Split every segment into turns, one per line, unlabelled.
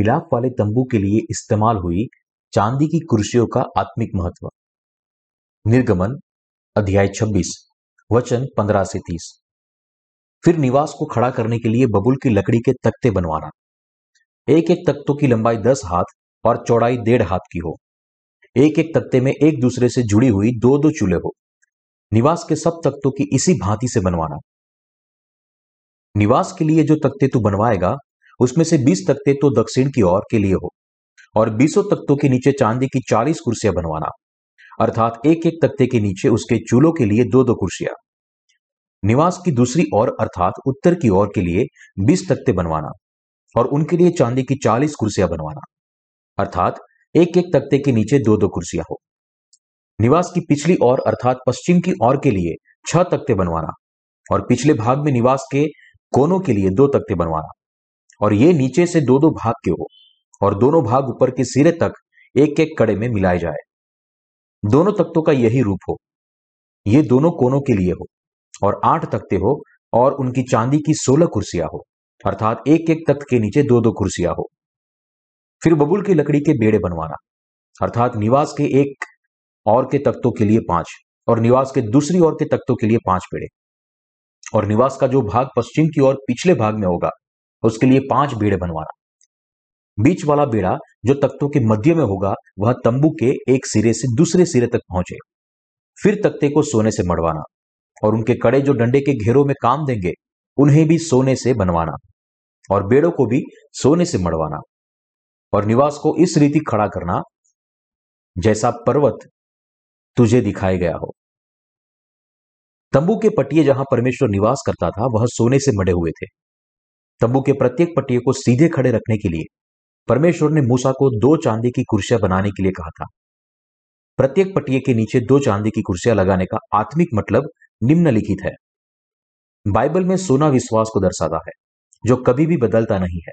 मिलाप वाले तंबू के लिए इस्तेमाल हुई चांदी की कुर्सियों का आत्मिक महत्व। निर्गमन, अध्याय 26 वचन 15 से 30 फिर निवास को खड़ा करने के लिए बबुल की लकड़ी के तख्ते बनवाना। एक एक तख्तों की लंबाई दस हाथ और चौड़ाई डेढ़ हाथ की हो। एक एक तख्ते में एक दूसरे से जुड़ी हुई दो दो चूल्हे हो। निवास के सब तख्तों की इसी भांति से बनवाना। निवास के लिए जो तख्ते तू बनवाएगा उसमें से बीस तख्ते तो दक्षिण की ओर के लिए हो, और बीसों तख्तों के नीचे चांदी की चालीस कुर्सियाँ बनवाना, अर्थात एक एक तख्ते के नीचे उसके चूल्हों के लिए दो दो कुर्सियाँ। निवास की दूसरी ओर अर्थात उत्तर की ओर के लिए बीस तख्ते बनवाना, और उनके लिए चांदी की चालीस कुर्सियाँ बनवाना, अर्थात एक एक तख्ते के नीचे दो दो कुर्सियाँ हो। निवास की पिछली ओर अर्थात पश्चिम की ओर के लिए छह तख्ते बनवाना, और पिछले भाग में निवास के कोनों के लिए दो तख्ते बनवाना और ये नीचे से दो दो भाग के हो, और दोनों भाग ऊपर के सिरे तक एक एक कड़े में मिलाए जाए। दोनों तख्तों का यही रूप हो। ये दोनों कोनों के लिए हो, और आठ तख्ते हो, और उनकी चांदी की सोलह कुर्सियाँ हो, अर्थात एक एक तख्त के नीचे दो दो कुर्सियाँ हो। फिर बबुल की लकड़ी के बेड़े बनवाना, अर्थात निवास के एक और के तख्तों के लिए पाँच, और निवास के दूसरी ओर के तख्तों के लिए पाँच बेड़े। और निवास का जो भाग पश्चिम की ओर पिछले भाग में होगा उसके लिए पाँच बेड़े बनवाना बीच वाला बेड़ा जो तख्तों के मध्य में होगा, वह तंबू के एक सिरे से दूसरे सिरे तक पहुँचे। फिर तख्ते को सोने से मड़वाना और उनके कड़े जो डंडे के घेरों में काम देंगे, उन्हें भी सोने से बनवाना और बेड़ों को भी सोने से मड़वाना और निवास को इस रीति खड़ा करना जैसा पर्वत तुझे दिखाया गया हो। तंबू के पट्टिए जहाँ परमेश्वर निवास करता था, वह सोने से मड़े हुए थे। तंबू के प्रत्येक पट्टिए को सीधे खड़े रखने के लिए, परमेश्वर ने मूसा को दो चांदी की कुर्सियाँ बनाने के लिए कहा था। प्रत्येक पट्टिए के नीचे दो चांदी की कुर्सियाँ लगाने का आत्मिक मतलब निम्नलिखित है। बाइबल में सोना विश्वास को दर्शाता है, जो कभी भी बदलता नहीं है।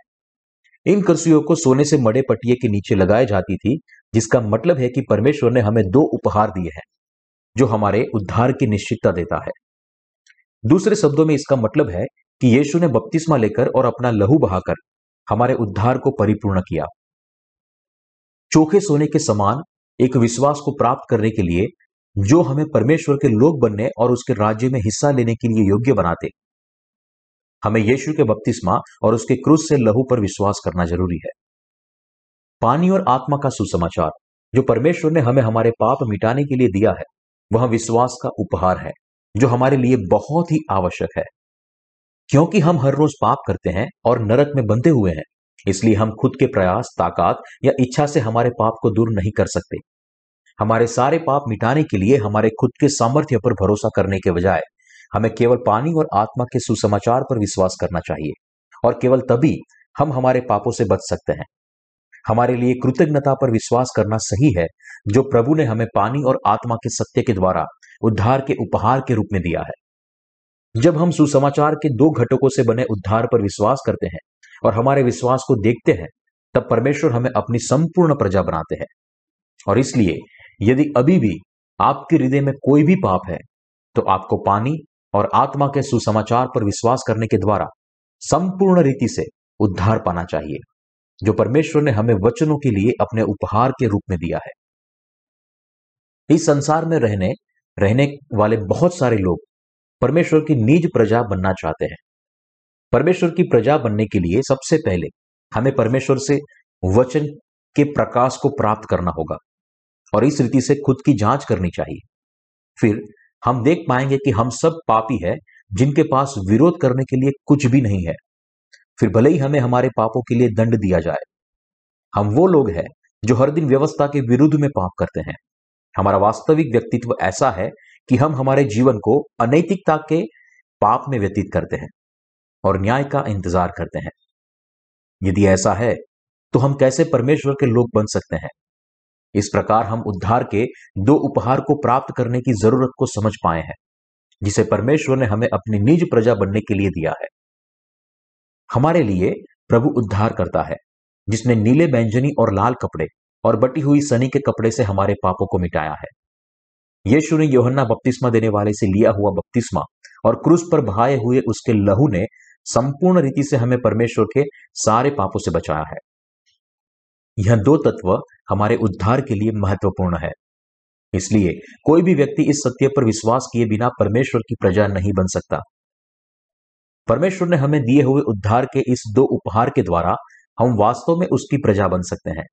इन कुर्सियों को सोने से मड़े पट्टिए के नीचे लगाई जाती थी, जिसका मतलब है कि परमेश्वर ने हमें दो उपहार दिए हैं, जो हमारे उद्धार की निश्चितता देता है। दूसरे शब्दों में इसका मतलब है कि यीशु ने बपतिस्मा लेकर और अपना लहू बहाकर हमारे उद्धार को परिपूर्ण किया। चोखे सोने के समान एक विश्वास को प्राप्त करने के लिए जो हमें परमेश्वर के लोग बनने और उसके राज्य में हिस्सा लेने के लिए योग्य बनाते। हमें यीशु के बपतिस्मा और उसके क्रूस से लहू पर विश्वास करना ज़रूरी है। पानी और आत्मा का सुसमाचार, जो परमेश्वर ने हमें हमारे पाप मिटाने के लिए दिया है, वह विश्वास का उपहार है, जो हमारे लिए बहुत ही आवश्यक है। क्योंकि हम हर रोज पाप करते हैं और नरक में बंधे हुए हैं, इसलिए हम खुद के प्रयास, ताकत या इच्छा से हमारे पाप को दूर नहीं कर सकते। हमारे सारे पाप मिटाने के लिए हमारे खुद के सामर्थ्य पर भरोसा करने के बजाय, हमें केवल पानी और आत्मा के सुसमाचार पर विश्वास करना चाहिए, और केवल तभी हम हमारे पापों से बच सकते हैं। हमारे लिए कृतज्ञता पर विश्वास करना सही है, जो प्रभु ने हमें पानी और आत्मा के सत्य के द्वारा उद्धार के उपहार के रूप में दिया है। जब हम सुसमाचार के दो घटकों से बने उद्धार पर विश्वास करते हैं और हमारे विश्वास को देखते हैं, तब परमेश्वर हमें अपनी संपूर्ण प्रजा बनाते हैं। और इसलिए, यदि अभी भी आपके हृदय में कोई भी पाप है तो आपको पानी और आत्मा के सुसमाचार पर विश्वास करने के द्वारा संपूर्ण रीति से उद्धार पाना चाहिए, जो परमेश्वर ने हमें वचनों के लिए अपने उपहार के रूप में दिया है। इस संसार में रहने रहने वाले बहुत सारे लोग परमेश्वर की निज प्रजा बनना चाहते हैं। परमेश्वर की प्रजा बनने के लिए सबसे पहले हमें परमेश्वर से वचन के प्रकाश को प्राप्त करना होगा और इस रीति से खुद की जाँच करनी चाहिए। फिर हम देख पाएँगे कि हम सब पापी है, जिनके पास विरोध करने के लिए कुछ भी नहीं है। फिर भले ही हमें हमारे पापों के लिए दंड दिया जाए, हम वो लोग हैं जो हर दिन व्यवस्था के विरुद्ध में पाप करते हैं। हमारा वास्तविक व्यक्तित्व ऐसा है कि हम हमारे जीवन को अनैतिकता के पाप में व्यतीत करते हैं और न्याय का इंतज़ार करते हैं। यदि ऐसा है तो हम कैसे परमेश्वर के लोग बन सकते हैं? इस प्रकार हम उद्धार के दो उपहार को प्राप्त करने की ज़रूरत को समझ पाए हैं, जिसे परमेश्वर ने हमें अपनी निज प्रजा बनने के लिए दिया है। हमारे लिए प्रभु उद्धार करता है, जिसने नीले बैंजनी और लाल कपड़े और बटी हुई सनी के कपड़े से हमारे पापों को मिटाया है। यीशु ने योहन्ना बपतिस्मा देने वाले से लिया हुआ बपतिस्मा और क्रूस पर बहाए हुए उसके लहू ने संपूर्ण रीति से हमें परमेश्वर के सारे पापों से बचाया है। यह दो तत्व हमारे उद्धार के लिए महत्वपूर्ण है। इसलिए कोई भी व्यक्ति इस सत्य पर विश्वास किए बिना परमेश्वर की प्रजा नहीं बन सकता। परमेश्वर ने हमें दिए हुए उद्धार के इस दो उपहार के द्वारा हम वास्तव में उसकी प्रजा बन सकते हैं।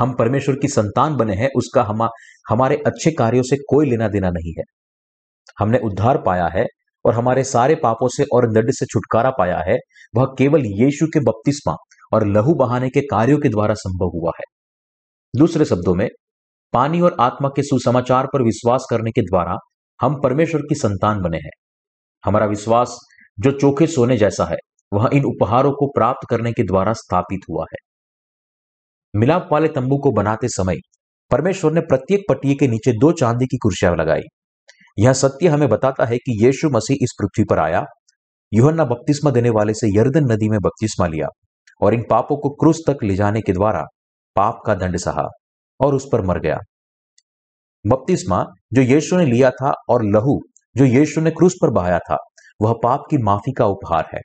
हम परमेश्वर की संतान बने हैं, उसका हम, हमारे अच्छे कार्यों से कोई लेना देना नहीं है। हमने उद्धार पाया है और हमारे सारे पापों से और दंड से छुटकारा पाया है। वह केवल यीशु के बपतिस्मा और लहू बहाने के कार्यों के द्वारा संभव हुआ है। दूसरे शब्दों में, पानी और आत्मा के सुसमाचार पर विश्वास करने के द्वारा हम परमेश्वर की संतान बने हैं। हमारा विश्वास जो चोखे सोने जैसा है, वह इन उपहारों को प्राप्त करने के द्वारा स्थापित हुआ है। मिलाप वाले तंबू को बनाते समय परमेश्वर ने प्रत्येक पट्टिए के नीचे दो चांदी की कुर्सियाँ लगाई। यह सत्य हमें बताता है कि यीशु मसीह इस पृथ्वी पर आया, युहन्ना बपतिस्मा देने वाले से यर्दन नदी में बपतिस्मा लिया और इन पापों को क्रूस तक ले जाने के द्वारा पाप का दंड सहा और उस पर मर गया। बपतिस्मा जो यीशु ने लिया था और लहू जो यीशु ने क्रूस पर बहाया था, वह पाप की माफ़ी का उपहार है।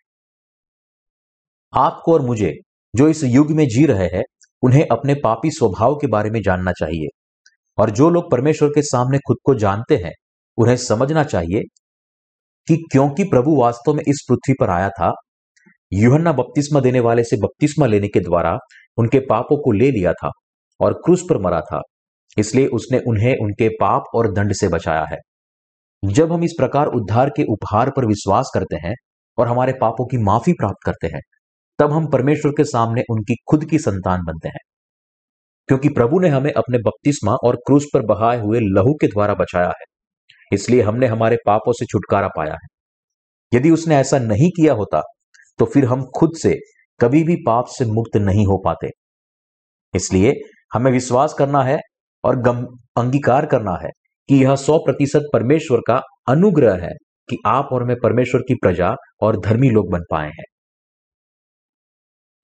आपको और मुझे, जो इस युग में जी रहे हैं उन्हें अपने पापी स्वभाव के बारे में जानना चाहिए। और जो लोग परमेश्वर के सामने खुद को जानते हैं, उन्हें समझना चाहिए कि क्योंकि प्रभु वास्तव में इस पृथ्वी पर आया था, युहन्ना बपतिस्मा देने वाले से बपतिस्मा लेने के द्वारा उनके पापों को ले लिया था और क्रूस पर मरा था। इसलिए उसने उन्हें उनके पाप और दंड से बचाया है। जब हम इस प्रकार उद्धार के उपहार पर विश्वास करते हैं और हमारे पापों की माफ़ी प्राप्त करते हैं तब हम परमेश्वर के सामने उनकी खुद की संतान बनते हैं। क्योंकि प्रभु ने हमें अपने बपतिस्मा और क्रूस पर बहाए हुए लहू के द्वारा बचाया है। इसलिए हमने हमारे पापों से छुटकारा पाया है। यदि उसने ऐसा नहीं किया होता तो फिर हम खुद से कभी भी पाप से मुक्त नहीं हो पाते। इसलिए हमें विश्वास करना है और गम, अंगीकार करना है कि यह सौ प्रतिशत परमेश्वर का अनुग्रह है कि आप और मैं परमेश्वर की प्रजा और धर्मी लोग बन पाए हैं।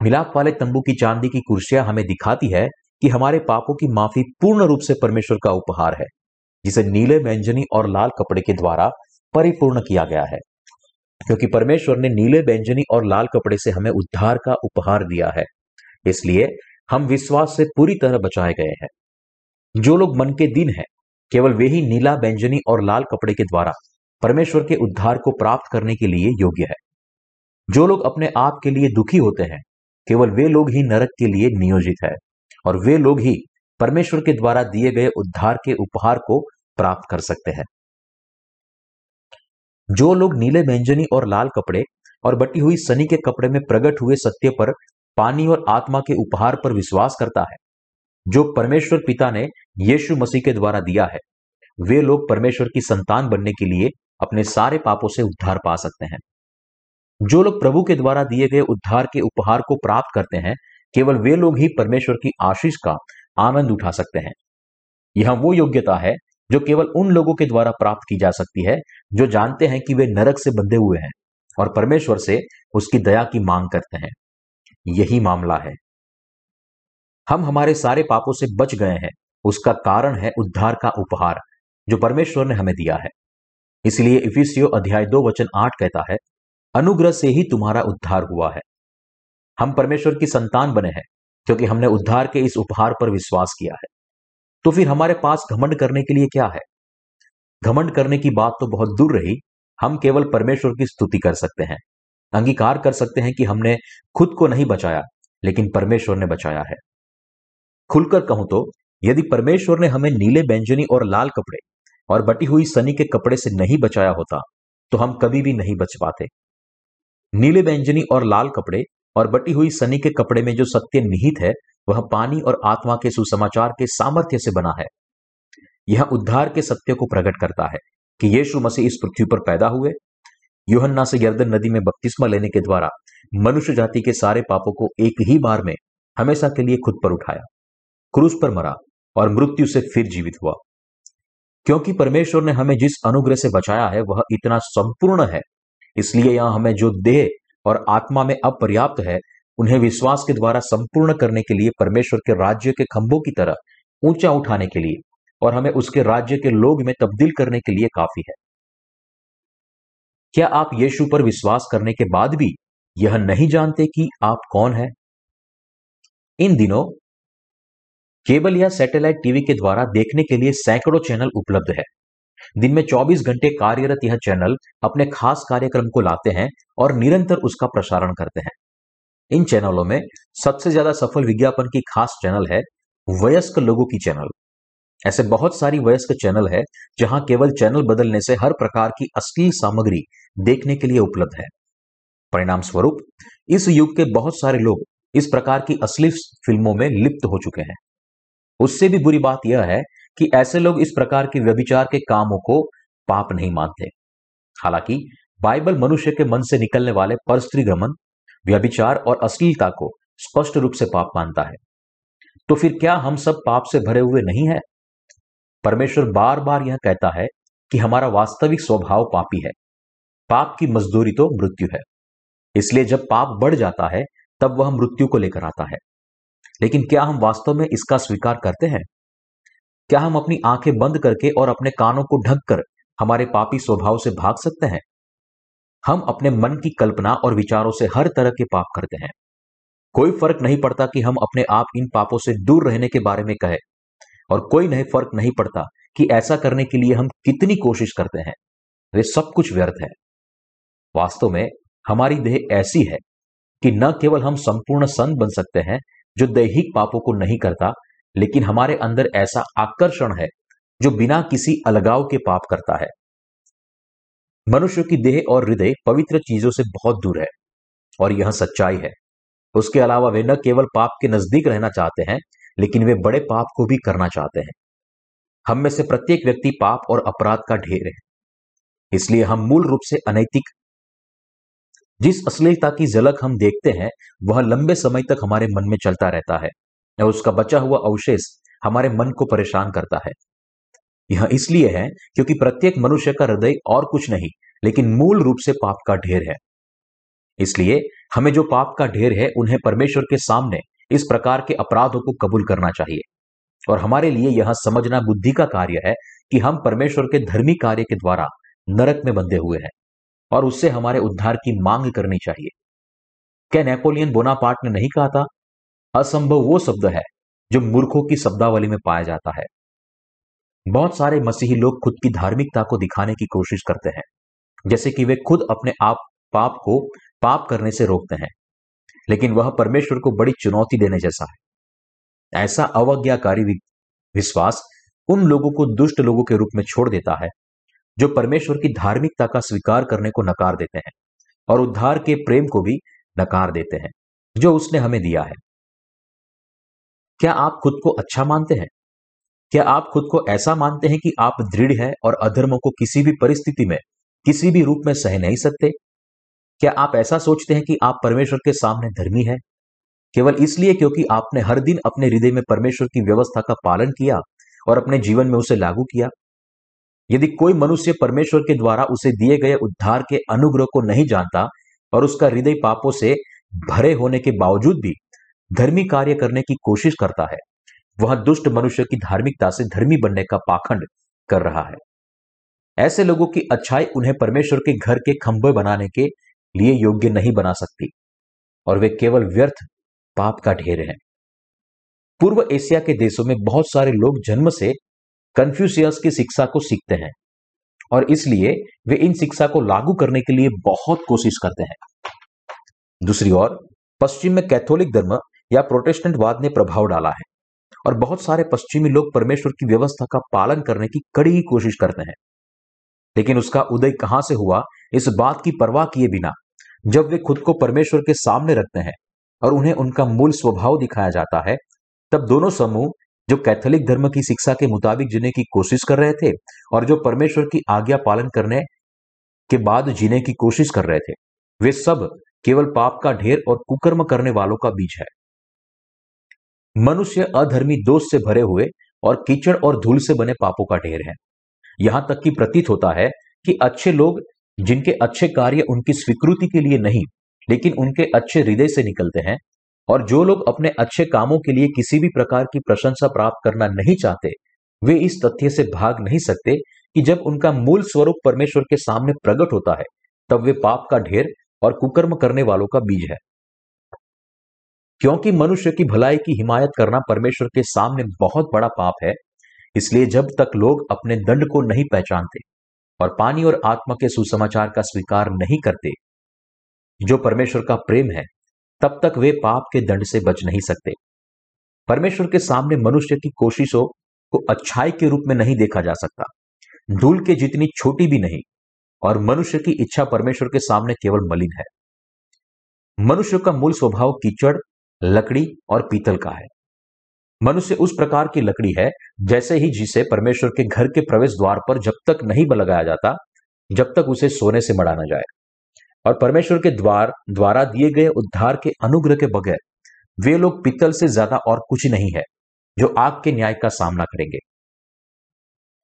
मिलाप वाले तंबू की चांदी की कुर्सियाँ हमें दिखाती है कि हमारे पापों की माफ़ी पूर्ण रूप से परमेश्वर का उपहार है, जिसे नीले व्यंजनी और लाल कपड़े के द्वारा परिपूर्ण किया गया है। क्योंकि परमेश्वर ने नीले व्यंजनी और लाल कपड़े से हमें उद्धार का उपहार दिया है, इसलिए हम विश्वास से पूरी तरह बचाए गए हैं। जो लोग मन के दिन हैं, केवल वे ही नीला व्यंजनी और लाल कपड़े के द्वारा परमेश्वर के उद्धार को प्राप्त करने के लिए योग्य है। जो लोग अपने आप के लिए दुखी होते हैं केवल वे लोग ही नरक के लिए नियोजित है और वे लोग ही परमेश्वर के द्वारा दिए गए उद्धार के उपहार को प्राप्त कर सकते हैं। जो लोग नीले व्यंजनी और लाल कपड़े और बटी हुई सनी के कपड़े में प्रकट हुए सत्य पर पानी और आत्मा के उपहार पर विश्वास करता है, जो परमेश्वर पिता ने यीशु मसीह के द्वारा दिया है, वे लोग परमेश्वर की संतान बनने के लिए अपने सारे पापों से उद्धार पा सकते हैं। जो लोग प्रभु के द्वारा दिए गए उद्धार के उपहार को प्राप्त करते हैं, केवल वे लोग ही परमेश्वर की आशीष का आनंद उठा सकते हैं। यह वो योग्यता है, जो केवल उन लोगों के द्वारा प्राप्त की जा सकती है, जो जानते हैं कि वे नरक से बंधे हुए हैं और परमेश्वर से उसकी दया की मांग करते हैं। यही मामला है। हम हमारे सारे पापों से बच गए हैं, उसका कारण है उद्धार का उपहार, जो परमेश्वर ने हमें दिया है। इसलिए इफिसियो अध्याय दो वचन आठ कहता है अनुग्रह से ही तुम्हारा उद्धार हुआ है। हम परमेश्वर की संतान बने हैं, क्योंकि हमने उद्धार के इस उपहार पर विश्वास किया है। तो फिर हमारे पास घमंड करने के लिए क्या है? घमंड करने की बात तो बहुत दूर रही। हम केवल परमेश्वर की स्तुति कर सकते हैं, अंगीकार कर सकते हैं कि हमने खुद को नहीं बचाया, लेकिन परमेश्वर ने बचाया है। खुलकर कहूँ तो यदि परमेश्वर ने हमें नीले व्यंजनी और लाल कपड़े और बटी हुई सनी के कपड़े से नहीं बचाया होता तो हम कभी भी नहीं बच पाते। नीले व्यंजनी और लाल कपड़े और बटी हुई सनी के कपड़े में जो सत्य निहित है, वह पानी और आत्मा के सुसमाचार के सामर्थ्य से बना है। यह उद्धार के सत्य को प्रकट करता है कि यीशु मसीह इस पृथ्वी पर पैदा हुए। योहन्ना से यर्दन नदी में बपतिस्मा लेने के द्वारा मनुष्य जाति के सारे पापों को एक ही बार में हमेशा के लिए खुद पर उठाया। क्रूस पर मरा और मृत्यु से फिर जीवित हुआ। क्योंकि परमेश्वर ने हमें जिस अनुग्रह से बचाया है, वह इतना संपूर्ण है इसलिए यहाँ हमें जो देह और आत्मा में अपर्याप्त है, उन्हें विश्वास के द्वारा संपूर्ण करने के लिए, परमेश्वर के राज्य के खंभों की तरह, ऊँचा उठाने के लिए और हमें उसके राज्य के लोग में तब्दील करने के लिए काफ़ी है। क्या आप यीशु पर विश्वास करने के बाद भी यह नहीं जानते कि आप कौन है? इन दिनों, केबल या सैटेलाइट टीवी के द्वारा देखने के लिए सैकड़ों चैनल उपलब्ध है। दिन में 24 घंटे कार्यरत यह चैनल अपने खास कार्यक्रम को लाते हैं और निरंतर उसका प्रसारण करते हैं। इन चैनलों में सबसे ज़्यादा सफल विज्ञापन की खास चैनल है वयस्क लोगों की चैनल। ऐसे बहुत सारी वयस्क चैनल है जहाँ केवल चैनल बदलने से हर प्रकार की अश्लील सामग्री देखने के लिए उपलब्ध है। परिणाम स्वरूप इस युग के बहुत सारे लोग इस प्रकार की अश्लील फ़िल्मों में लिप्त हो चुके हैं। उससे भी बुरी बात यह है कि ऐसे लोग इस प्रकार के व्यभिचार के कामों को पाप नहीं मानते। हालाँकि, बाइबल मनुष्य के मन से निकलने वाले परस्त्री गमन व्यभिचार और अश्लीलता को स्पष्ट रूप से पाप मानता है। तो फिर क्या हम सब पाप से भरे हुए नहीं है? परमेश्वर बार बार यह कहता है कि हमारा वास्तविक स्वभाव पापी है। पाप की मजदूरी तो मृत्यु है। इसलिए जब पाप बढ़ जाता है, तब वह मृत्यु को लेकर आता है। लेकिन क्या हम वास्तव में इसका स्वीकार करते हैं? क्या हम अपनी आँखें बंद करके और अपने कानों को ढक कर हमारे पापी स्वभाव से भाग सकते हैं? हम अपने मन की कल्पना और विचारों से हर तरह के पाप करते हैं। कोई फ़र्क नहीं पड़ता कि हम अपने आप इन पापों से दूर रहने के बारे में कहें, और कोई नहीं फ़र्क नहीं पड़ता कि ऐसा करने के लिए हम कितनी कोशिश करते हैं। वे सब कुछ व्यर्थ है। वास्तव में हमारी देह ऐसी है कि न केवल हम संपूर्ण संत बन सकते हैं जो दैहिक पापों को नहीं करता लेकिन हमारे अंदर ऐसा आकर्षण है जो बिना किसी अलगाव के पाप करता है। मनुष्य की देह और हृदय पवित्र चीज़ों से बहुत दूर है और यह सच्चाई है। उसके अलावा वे न केवल पाप के नज़दीक रहना चाहते हैं, लेकिन वे बड़े पाप को भी करना चाहते हैं। हम में से प्रत्येक व्यक्ति पाप और अपराध का ढेर है। इसलिए हम मूल रूप से अनैतिक जिस अश्लीलता की झलक हम देखते हैं, वह लंबे समय तक हमारे मन में चलता रहता है। और उसका बचा हुआ अवशेष हमारे मन को परेशान करता है। यह इसलिए है क्योंकि प्रत्येक मनुष्य का हृदय और कुछ नहीं, लेकिन मूल रूप से पाप का ढेर है। इसलिए हमें जो पाप का ढेर है, उन्हें परमेश्वर के सामने इस प्रकार के अपराधों को कबूल करना चाहिए। और हमारे लिए यह समझना बुद्धि का कार्य है कि हम परमेश्वर के धर्मी कार्य के द्वारा नरक में बंधे हुए हैं और उससे हमारे उद्धार की मांग करनी चाहिए। क्या नेपोलियन बोनापार्ट ने नहीं कहा था असंभव वो शब्द है जो मूर्खों की शब्दावली में पाया जाता है। बहुत सारे मसीही लोग खुद की धार्मिकता को दिखाने की कोशिश करते हैं, जैसे कि वे खुद अपने आप, पाप को पाप करने से रोकते हैं, लेकिन वह परमेश्वर को बड़ी चुनौती देने जैसा है। ऐसा अवज्ञाकारी विश्वास उन लोगों को दुष्ट लोगों के रूप में छोड़ देता है, जो परमेश्वर की धार्मिकता का स्वीकार करने को नकार देते हैं और उद्धार के प्रेम को भी नकार देते हैं, जो उसने हमें दिया है। क्या आप खुद को अच्छा मानते हैं? क्या आप खुद को ऐसा मानते हैं कि आप दृढ़ है और अधर्मों को किसी भी परिस्थिति में, किसी भी रूप में सह नहीं सकते? क्या आप ऐसा सोचते हैं कि आप परमेश्वर के सामने धर्मी है? केवल इसलिए क्योंकि आपने हर दिन अपने हृदय में परमेश्वर की व्यवस्था का पालन किया और अपने जीवन में उसे लागू किया। यदि कोई मनुष्य परमेश्वर के द्वारा उसे दिए गए उद्धार के अनुग्रह को नहीं जानता और उसका हृदय पापों से भरे होने के बावजूद भी धर्मी कार्य करने की कोशिश करता है। वह दुष्ट मनुष्य की धार्मिकता से धर्मी बनने का पाखंड कर रहा है। ऐसे लोगों की अच्छाई उन्हें परमेश्वर के घर के खंभे बनाने के लिए योग्य नहीं बना सकती और वे केवल व्यर्थ पाप का ढेर हैं। पूर्व एशिया के देशों में बहुत सारे लोग जन्म से कन्फ्यूशियस की शिक्षा को सीखते हैं और इसलिए वे इन शिक्षा को लागू करने के लिए बहुत कोशिश करते हैं। दूसरी ओर, पश्चिम में कैथोलिक धर्म या प्रोटेस्टेंटवाद ने प्रभाव डाला है। और बहुत सारे पश्चिमी लोग परमेश्वर की व्यवस्था का पालन करने की कड़ी कोशिश करते हैं। लेकिन उसका उदय कहाँ से हुआ, इस बात की परवाह किए बिना, जब वे खुद को परमेश्वर के सामने रखते हैं और उन्हें उनका मूल स्वभाव दिखाया जाता है, तब दोनों समूह, जो कैथोलिक धर्म की शिक्षा के मुताबिक जीने की कोशिश कर रहे थे और जो परमेश्वर की आज्ञा पालन करने के बाद जीने की कोशिश कर रहे थे, वे सब केवल पाप का ढेर और कुकर्म करने वालों का बीज है। मनुष्य अधर्मी दोष से भरे हुए और कीचड़ और धूल से बने पापों का ढेर है। यहाँ तक कि प्रतीत होता है कि अच्छे लोग, जिनके अच्छे कार्य उनकी स्वीकृति के लिए नहीं, लेकिन उनके अच्छे हृदय से निकलते हैं, और जो लोग अपने अच्छे कामों के लिए किसी भी प्रकार की प्रशंसा प्राप्त करना नहीं चाहते, वे इस तथ्य से भाग नहीं सकते कि जब उनका मूल स्वरूप परमेश्वर के सामने प्रकट होता है, तब वे पाप का ढेर और कुकर्म करने वालों का बीज है। क्योंकि मनुष्य की भलाई की हिमायत करना परमेश्वर के सामने बहुत बड़ा पाप है, इसलिए जब तक लोग अपने दंड को नहीं पहचानते और पानी और आत्मा के सुसमाचार का स्वीकार नहीं करते, जो परमेश्वर का प्रेम है, तब तक वे पाप के दंड से बच नहीं सकते। परमेश्वर के सामने मनुष्य की कोशिशों को अच्छाई के रूप में नहीं देखा जा सकता, धूल के जितनी छोटी भी नहीं, और मनुष्य की इच्छा परमेश्वर के सामने केवल मलिन है। मनुष्य का मूल स्वभाव कीचड़ लकड़ी और पीतल का है। मनुष्य उस प्रकार की लकड़ी है, जैसे ही जिसे परमेश्वर के घर के प्रवेश द्वार पर जब तक नहीं लगाया जाता, जब तक उसे सोने से मड़ा न जाए। और परमेश्वर के द्वार, द्वारा दिए गए उद्धार के अनुग्रह के बगैर, वे लोग पीतल से ज़्यादा और कुछ नहीं है, जो आग के न्याय का सामना करेंगे।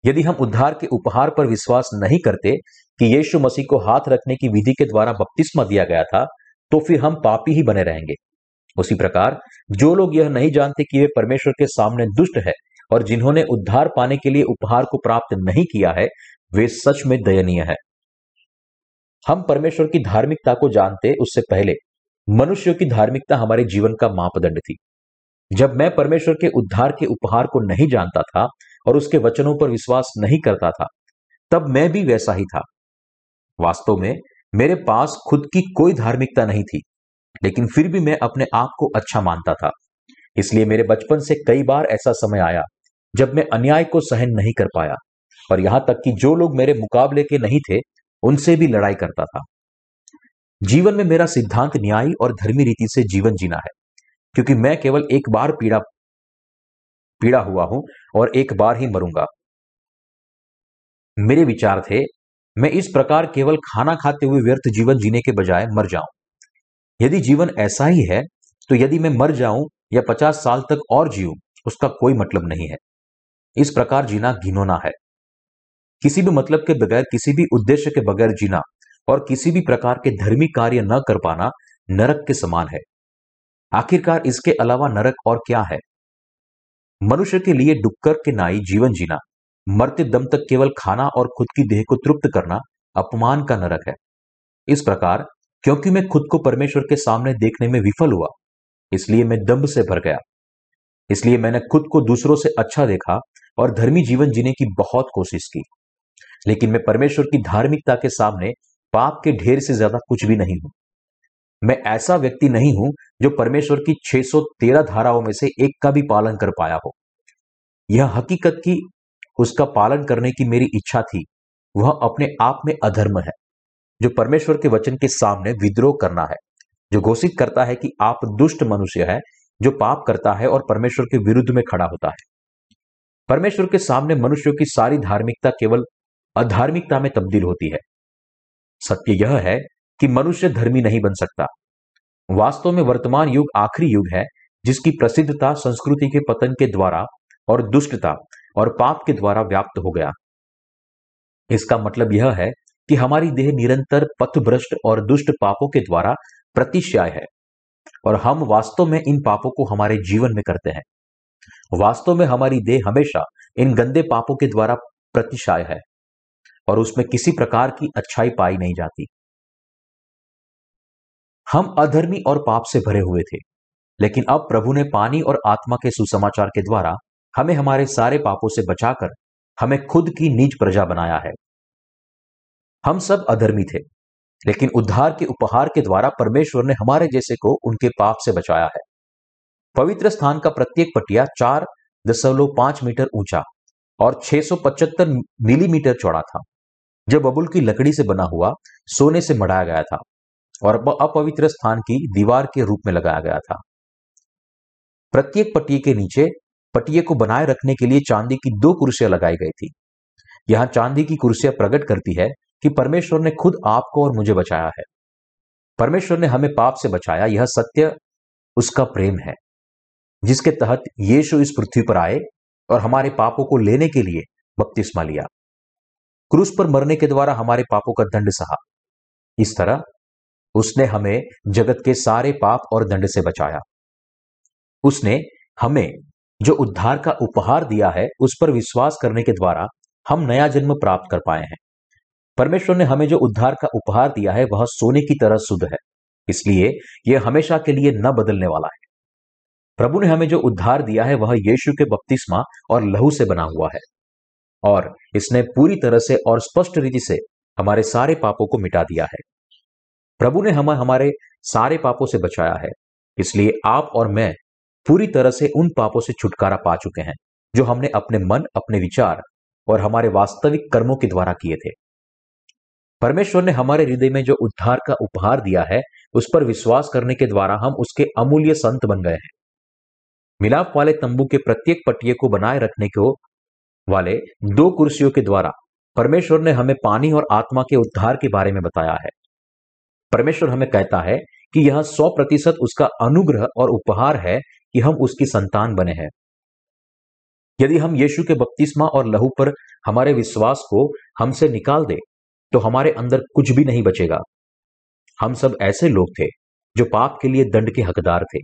यदि हम उद्धार के उपहार पर विश्वास नहीं करते कि यीशु मसीह को हाथ रखने की विधि के द्वारा बपतिस्मा दिया गया था तो फिर हम पापी ही बने रहेंगे। उसी प्रकार, जो लोग यह नहीं जानते कि वे परमेश्वर के सामने दुष्ट है और जिन्होंने उद्धार पाने के लिए उपहार को प्राप्त नहीं किया है, वे सच में दयनीय है। हम परमेश्वर की धार्मिकता को जानते उससे पहले, मनुष्यों की धार्मिकता हमारे जीवन का मापदंड थी। जब मैं परमेश्वर के उद्धार के उपहार को नहीं जानता था और उसके वचनों पर विश्वास नहीं करता था, तब मैं भी वैसा ही था। वास्तव में, मेरे पास खुद की कोई धार्मिकता नहीं थी। लेकिन फिर भी मैं अपने आप को अच्छा मानता था। इसलिए मेरे बचपन से कई बार ऐसा समय आया, जब मैं अन्याय को सहन नहीं कर पाया और यहाँ तक कि जो लोग मेरे मुकाबले के नहीं थे, उनसे भी लड़ाई करता था। जीवन में मेरा सिद्धांत न्यायी और धर्मी रीति से जीवन जीना है, क्योंकि मैं केवल एक बार पीड़ा पीड़ा हुआ हूँ और एक बार ही मरूँगा। मेरे विचार थे, मैं इस प्रकार केवल खाना खाते हुए व्यर्थ जीवन जीने के बजाय मर जाऊँ। यदि जीवन ऐसा ही है तो यदि मैं मर जाऊँ या पचास साल तक और जीऊं, उसका कोई मतलब नहीं है। इस प्रकार जीना घिनौना है। किसी भी मतलब के बगैर, किसी भी उद्देश्य के बगैर जीना और किसी भी प्रकार के धर्मी कार्य न कर पाना नरक के समान है। आखिरकार इसके अलावा नरक और क्या है? मनुष्य के लिए डुक्कर के नाई जीवन जीना, मरते दम तक केवल खाना और खुद की देह को तृप्त करना अपमान का नरक है। इस प्रकार क्योंकि मैं खुद को परमेश्वर के सामने देखने में विफल हुआ, इसलिए मैं दम्भ से भर गया। इसलिए मैंने खुद को दूसरों से अच्छा देखा और धर्मी जीवन जीने की बहुत कोशिश की। लेकिन मैं परमेश्वर की धार्मिकता के सामने पाप के ढेर से ज़्यादा कुछ भी नहीं हूँ। मैं ऐसा व्यक्ति नहीं हूँ जो परमेश्वर की 613 धाराओं में से एक का भी पालन कर पाया हो। यह हकीकत की उसका पालन करने की मेरी इच्छा थी, वह अपने आप में अधर्म है। जो परमेश्वर के वचन के सामने विद्रोह करना है, जो घोषित करता है कि आप दुष्ट मनुष्य है, जो पाप करता है और परमेश्वर के विरुद्ध में खड़ा होता है। परमेश्वर के सामने मनुष्यों की सारी धार्मिकता केवल अधार्मिकता में तब्दील होती है। सत्य यह है कि मनुष्य धर्मी नहीं बन सकता। वास्तव में वर्तमान युग आखिरी युग है, जिसकी प्रसिद्धता संस्कृति के पतन के द्वारा और दुष्टता और पाप के द्वारा व्याप्त हो गया। इसका मतलब यह है कि हमारी देह निरंतर पथभ्रष्ट और दुष्ट पापों के द्वारा प्रतिश्याय है। और हम वास्तव में इन पापों को हमारे जीवन में करते हैं। वास्तव में हमारी देह हमेशा इन गंदे पापों के द्वारा प्रतिशाय है और उसमें किसी प्रकार की अच्छाई पाई नहीं जाती। हम अधर्मी और पाप से भरे हुए थे, लेकिन अब प्रभु ने पानी और आत्मा के सुसमाचार के द्वारा हमें हमारे सारे पापों से बचाकर हमें खुद की निज प्रजा बनाया है। हम सब अधर्मी थे, लेकिन उद्धार के उपहार के द्वारा परमेश्वर ने हमारे जैसे को उनके पाप से बचाया है। पवित्र स्थान का प्रत्येक पटिया चार दशमलव पाँच मीटर ऊँचा और 675 मिलीमीटर चौड़ा था। जो बबुल की लकड़ी से बना हुआ सोने से मढ़ाया गया था और अपवित्र स्थान की दीवार के रूप में लगाया गया था। प्रत्येक पटिए के नीचे पटिए को बनाए रखने के लिए चांदी की दो कुर्सियाँ लगाई गई थी। यहाँ चांदी की कुर्सियाँ प्रकट करती है कि परमेश्वर ने खुद आपको और मुझे बचाया है। परमेश्वर ने हमें पाप से बचाया, यह सत्य उसका प्रेम है, जिसके तहत यीशु इस पृथ्वी पर आए और हमारे पापों को लेने के लिए बपतिस्मा लिया। क्रूस पर मरने के द्वारा हमारे पापों का दंड सहा। इस तरह उसने हमें जगत के सारे पाप और दंड से बचाया। उसने हमें जो उद्धार का उपहार दिया है, उस पर विश्वास करने के द्वारा हम नया जन्म प्राप्त कर पाए हैं। परमेश्वर ने हमें जो उद्धार का उपहार दिया है, वह सोने की तरह शुद्ध है। इसलिए यह हमेशा के लिए न बदलने वाला है। प्रभु ने हमें जो उद्धार दिया है, वह यीशु के बपतिस्मा और लहू से बना हुआ है। और इसने पूरी तरह से और स्पष्ट रीति से हमारे सारे पापों को मिटा दिया है। प्रभु ने हमें, हमारे सारे पापों से बचाया है। इसलिए आप और मैं पूरी तरह से उन पापों से छुटकारा पा चुके हैं, जो हमने अपने मन, अपने विचार और हमारे वास्तविक कर्मों के द्वारा किए थे। परमेश्वर ने हमारे हृदय में जो उद्धार का उपहार दिया है, उस पर विश्वास करने के द्वारा हम उसके अमूल्य संत बन गए हैं। मिलाप वाले तंबू के प्रत्येक पट्टिए को बनाए रखने को वाले दो कुर्सियों के द्वारा परमेश्वर ने हमें पानी और आत्मा के उद्धार के बारे में बताया है। परमेश्वर हमें कहता है कि यह सौ प्रतिशत उसका अनुग्रह और उपहार है कि हम उसकी संतान बने हैं। यदि हम यीशु के बपतिस्मा और लहू पर हमारे विश्वास को हमसे निकाल दे तो हमारे अंदर कुछ भी नहीं बचेगा। हम सब ऐसे लोग थे, जो पाप के लिए दंड के हकदार थे।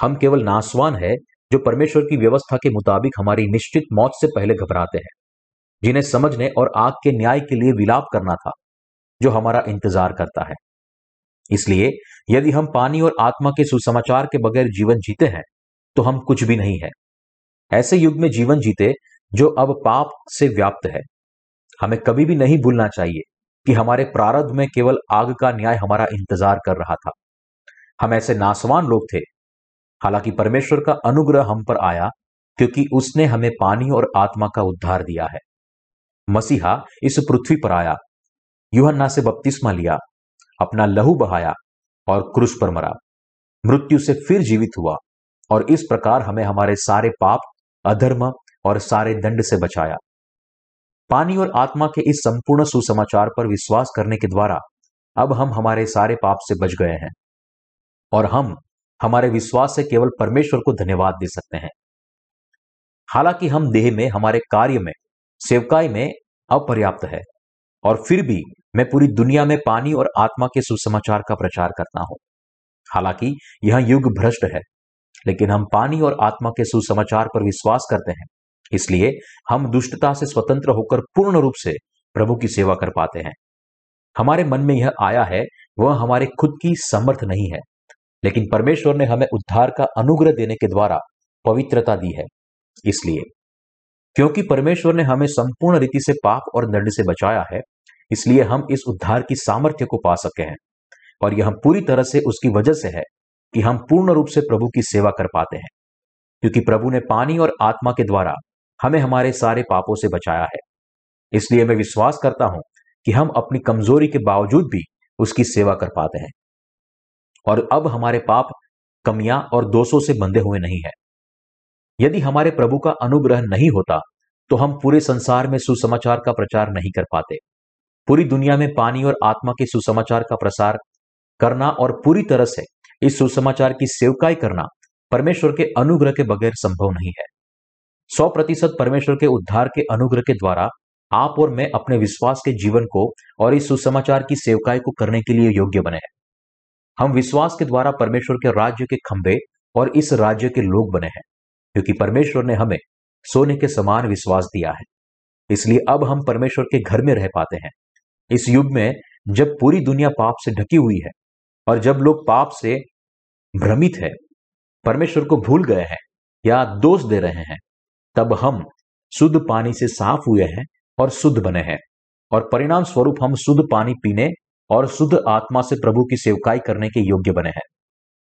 हम केवल नासवान है, जो परमेश्वर की व्यवस्था के मुताबिक हमारी निश्चित मौत से पहले घबराते हैं, जिन्हें समझने और आग के न्याय के लिए विलाप करना था, जो हमारा इंतज़ार करता है। इसलिए, यदि हम पानी और आत्मा के सुसमाचार के बगैर जीवन जीते हैं तो हम कुछ भी नहीं है। ऐसे युग में जीवन जीते, जो अब पाप से व्याप्त है। हमें कभी भी नहीं भूलना चाहिए कि हमारे प्रारब्ध में केवल आग का न्याय हमारा इंतज़ार कर रहा था। हम ऐसे नासवान लोग थे। हालाँकि परमेश्वर का अनुग्रह हम पर आया क्योंकि उसने हमें पानी और आत्मा का उद्धार दिया है। मसीहा इस पृथ्वी पर आया, युहन्ना से बपतिस्मा लिया, अपना लहू बहाया और क्रूस पर मरा। मृत्यु से फिर जीवित हुआ और इस प्रकार हमें हमारे सारे पाप, अधर्म और सारे दंड से बचाया। पानी और आत्मा के इस संपूर्ण सुसमाचार पर विश्वास करने के द्वारा अब हम हमारे सारे पाप से बच गए हैं। और हम, हमारे विश्वास से केवल परमेश्वर को धन्यवाद दे सकते हैं। हालाँकि हम देह में, हमारे कार्य में, सेवकाई में अपर्याप्त है। और फिर भी मैं पूरी दुनिया में पानी और आत्मा के सुसमाचार का प्रचार करता हूँ। हालाँकि यह युग भ्रष्ट है, लेकिन हम पानी और आत्मा के सुसमाचार पर विश्वास करते हैं। इसलिए हम दुष्टता से स्वतंत्र होकर पूर्ण रूप से प्रभु की सेवा कर पाते हैं। हमारे मन में यह आया है, वह हमारे खुद की समर्थ नहीं है, लेकिन परमेश्वर ने हमें उद्धार का अनुग्रह देने के द्वारा पवित्रता दी है, इसलिए। क्योंकि परमेश्वर ने हमें संपूर्ण रीति से पाप और दंड से बचाया है, इसलिए हम इस उद्धार की सामर्थ्य को पा सके हैं, और यह पूरी तरह से उसकी वजह से है कि हम पूर्ण रूप से प्रभु की सेवा कर पाते हैं, क्योंकि प्रभु ने पानी और आत्मा के द्वारा हमें हमारे सारे पापों से बचाया है। इसलिए मैं विश्वास करता हूँ कि हम अपनी कमज़ोरी के बावजूद भी उसकी सेवा कर पाते हैं। और अब हमारे पाप कमियाँ और दोषों से बंधे हुए नहीं है। यदि हमारे प्रभु का अनुग्रह नहीं होता तो हम पूरे संसार में सुसमाचार का प्रचार नहीं कर पाते। पूरी दुनिया में पानी और आत्मा के सुसमाचार का प्रसार करना और पूरी तरह से इस सुसमाचार की सेवकाई करना परमेश्वर के अनुग्रह के बगैर संभव नहीं है। सौ प्रतिशत परमेश्वर के उद्धार के अनुग्रह के द्वारा आप और मैं अपने विश्वास के जीवन को और इस सुसमाचार की सेवकाई को करने के लिए योग्य बने हैं। हम विश्वास के द्वारा परमेश्वर के राज्य के खंभे और इस राज्य के लोग बने हैं, क्योंकि परमेश्वर ने हमें सोने के समान विश्वास दिया है। इसलिए अब हम परमेश्वर के घर में रह पाते हैं। इस युग में जब पूरी दुनिया पाप से ढकी हुई है और जब लोग पाप से भ्रमित है, परमेश्वर को भूल गए हैं या दोष दे रहे हैं तब हम शुद्ध पानी से साफ़ हुए हैं और शुद्ध बने हैं। और परिणाम स्वरूप हम शुद्ध पानी पीने और शुद्ध आत्मा से प्रभु की सेवकाई करने के योग्य बने हैं।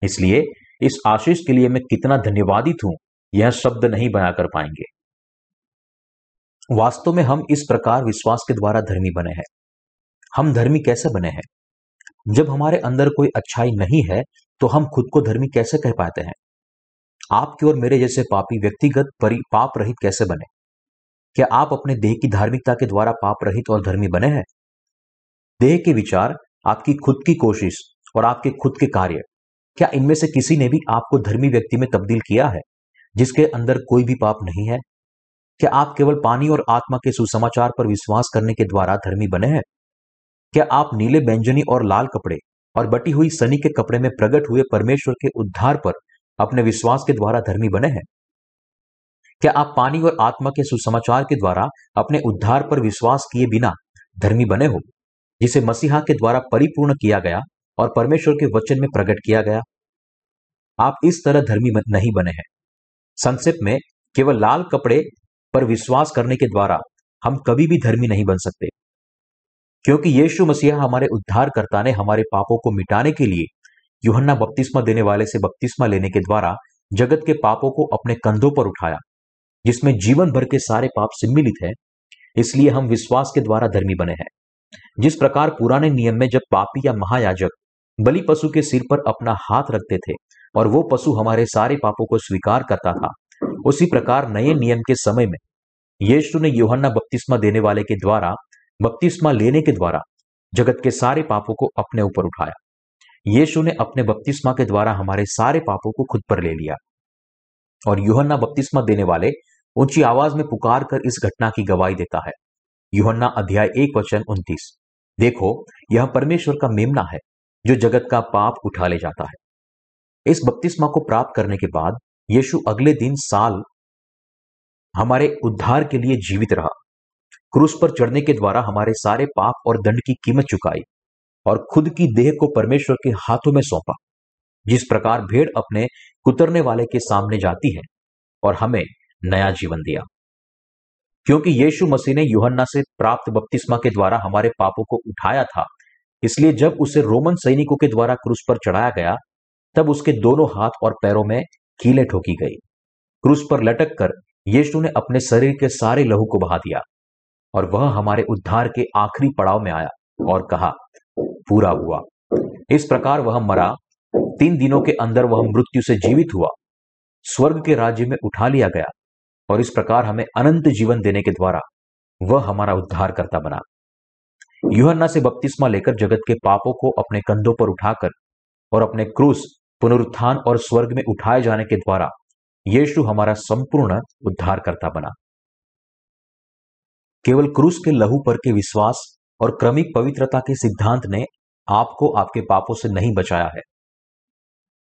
इसलिए इस आशीष के लिए मैं कितना धन्यवादित हूँ, यह शब्द नहीं बना कर पाएँगे। वास्तव में हम इस प्रकार विश्वास के द्वारा धर्मी बने हैं। हम धर्मी कैसे बने हैं? जब हमारे अंदर कोई अच्छाई नहीं है तो हम खुद को धर्मी कैसे कह पाते हैं? आपके और मेरे जैसे पापी, व्यक्तिगत पाप रहित कैसे बने? क्या आप अपने देह की धार्मिकता के द्वारा पाप रहित और धर्मी बने हैं? देह के विचार, आपकी खुद की कोशिश और आपके खुद के कार्य, क्या इनमें से किसी ने भी आपको धर्मी व्यक्ति में तब्दील किया है, जिसके अंदर कोई भी पाप नहीं है? क्या आप केवल पानी और आत्मा के सुसमाचार पर विश्वास करने के द्वारा धर्मी बने हैं? क्या आप नीले व्यंजनी और लाल कपड़े और बटी हुई सनी के कपड़े में प्रकट हुए परमेश्वर के उद्धार पर अपने विश्वास के द्वारा धर्मी बने हैं? क्या आप पानी और आत्मा के सुसमाचार के द्वारा अपने उद्धार पर विश्वास किए बिना धर्मी बने हो, जिसे मसीहा के द्वारा परिपूर्ण किया गया और परमेश्वर के वचन में प्रकट किया गया? आप इस तरह धर्मी नहीं बने हैं। संक्षिप्त में, केवल लाल कपड़े पर विश्वास करने के द्वारा हम कभी भी धर्मी नहीं बन सकते, क्योंकि यीशु मसीहा हमारे उद्धारकर्ता ने हमारे पापों को मिटाने के लिए यूहन्ना बपतिस्मा देने वाले से बपतिस्मा लेने के द्वारा जगत के पापों को अपने कंधों पर उठाया, जिसमें जीवन भर के सारे पाप सम्मिलित है, इसलिए हम विश्वास के द्वारा धर्मी बने हैं। जिस प्रकार पुराने नियम में जब पापी या महायाजक बलि पशु के सिर पर अपना हाथ रखते थे और वो पशु हमारे सारे पापों को स्वीकार करता था, उसी प्रकार नए नियम के समय में यीशु ने योहन्ना बपतिस्मा देने वाले के द्वारा, बपतिस्मा लेने के द्वारा जगत के सारे पापों को अपने ऊपर उठाया। यीशु ने अपने बपतिस्मा के द्वारा हमारे सारे पापों को खुद पर ले लिया और यूहन्ना बपतिस्मा देने वाले ऊँची आवाज़ में पुकार कर इस घटना की गवाही देता है। यूहन्ना अध्याय एक वचन उन्तीस। देखो, यह परमेश्वर का मेमना है, जो जगत का पाप उठा ले जाता है। इस बपतिस्मा को प्राप्त करने के बाद यीशु अगले दिन साल हमारे उद्धार के लिए जीवित रहा। क्रूस पर चढ़ने के द्वारा हमारे सारे पाप और दंड की कीमत चुकाई। और खुद की देह को परमेश्वर के हाथों में सौंपा, जिस प्रकार भेड़ अपने कुतरने वाले के सामने जाती है और हमें नया जीवन दिया। क्योंकि यीशु मसीह ने यूहन्ना से प्राप्त बपतिस्मा के द्वारा हमारे पापों को उठाया था, इसलिए जब उसे रोमन सैनिकों के द्वारा क्रूस पर चढ़ाया गया, तब उसके दोनों हाथ और पैरों में कीले ठोकी गई। क्रूस पर लटक कर यीशु ने अपने शरीर के सारे लहू को बहा दिया और वह हमारे उद्धार के आखिरी पड़ाव में आया और कहा पूरा हुआ। इस प्रकार वह मरा। तीन दिनों के अंदर वह मृत्यु से जीवित हुआ। स्वर्ग के राज्य में उठा लिया गया और इस प्रकार हमें अनंत जीवन देने के द्वारा वह हमारा उद्धार करता बना। युहन्ना से बपतिस्मा लेकर जगत के पापों को अपने कंधों पर उठाकर और अपने क्रूस पुनरुत्थान और स्वर्ग में उठाए जाने के द्वारा यीशु हमारा संपूर्ण उद्धार करता बना। केवल क्रूस के लहू पर के विश्वास और क्रमिक पवित्रता के सिद्धांत ने आपको आपके पापों से नहीं बचाया है।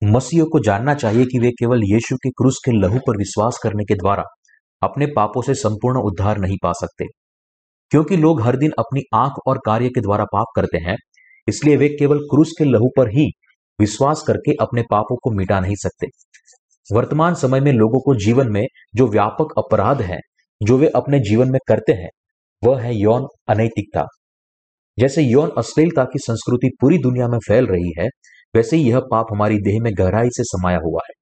मसीह को जानना चाहिए कि वे केवल यीशु के क्रूस के लहू पर विश्वास करने के द्वारा अपने पापों से संपूर्ण उद्धार नहीं पा सकते। क्योंकि लोग हर दिन अपनी आँख और कार्य के द्वारा पाप करते हैं, इसलिए वे केवल क्रूस के लहू पर ही विश्वास करके अपने पापों को मिटा नहीं सकते। वर्तमान समय में लोगों को जीवन में जो व्यापक अपराध है, जो वे अपने जीवन में करते हैं, वह है यौन अनैतिकता। जैसे यौन अश्लीलता की संस्कृति पूरी दुनिया में फैल रही है, वैसे ही यह पाप हमारी देह में गहराई से समाया हुआ है।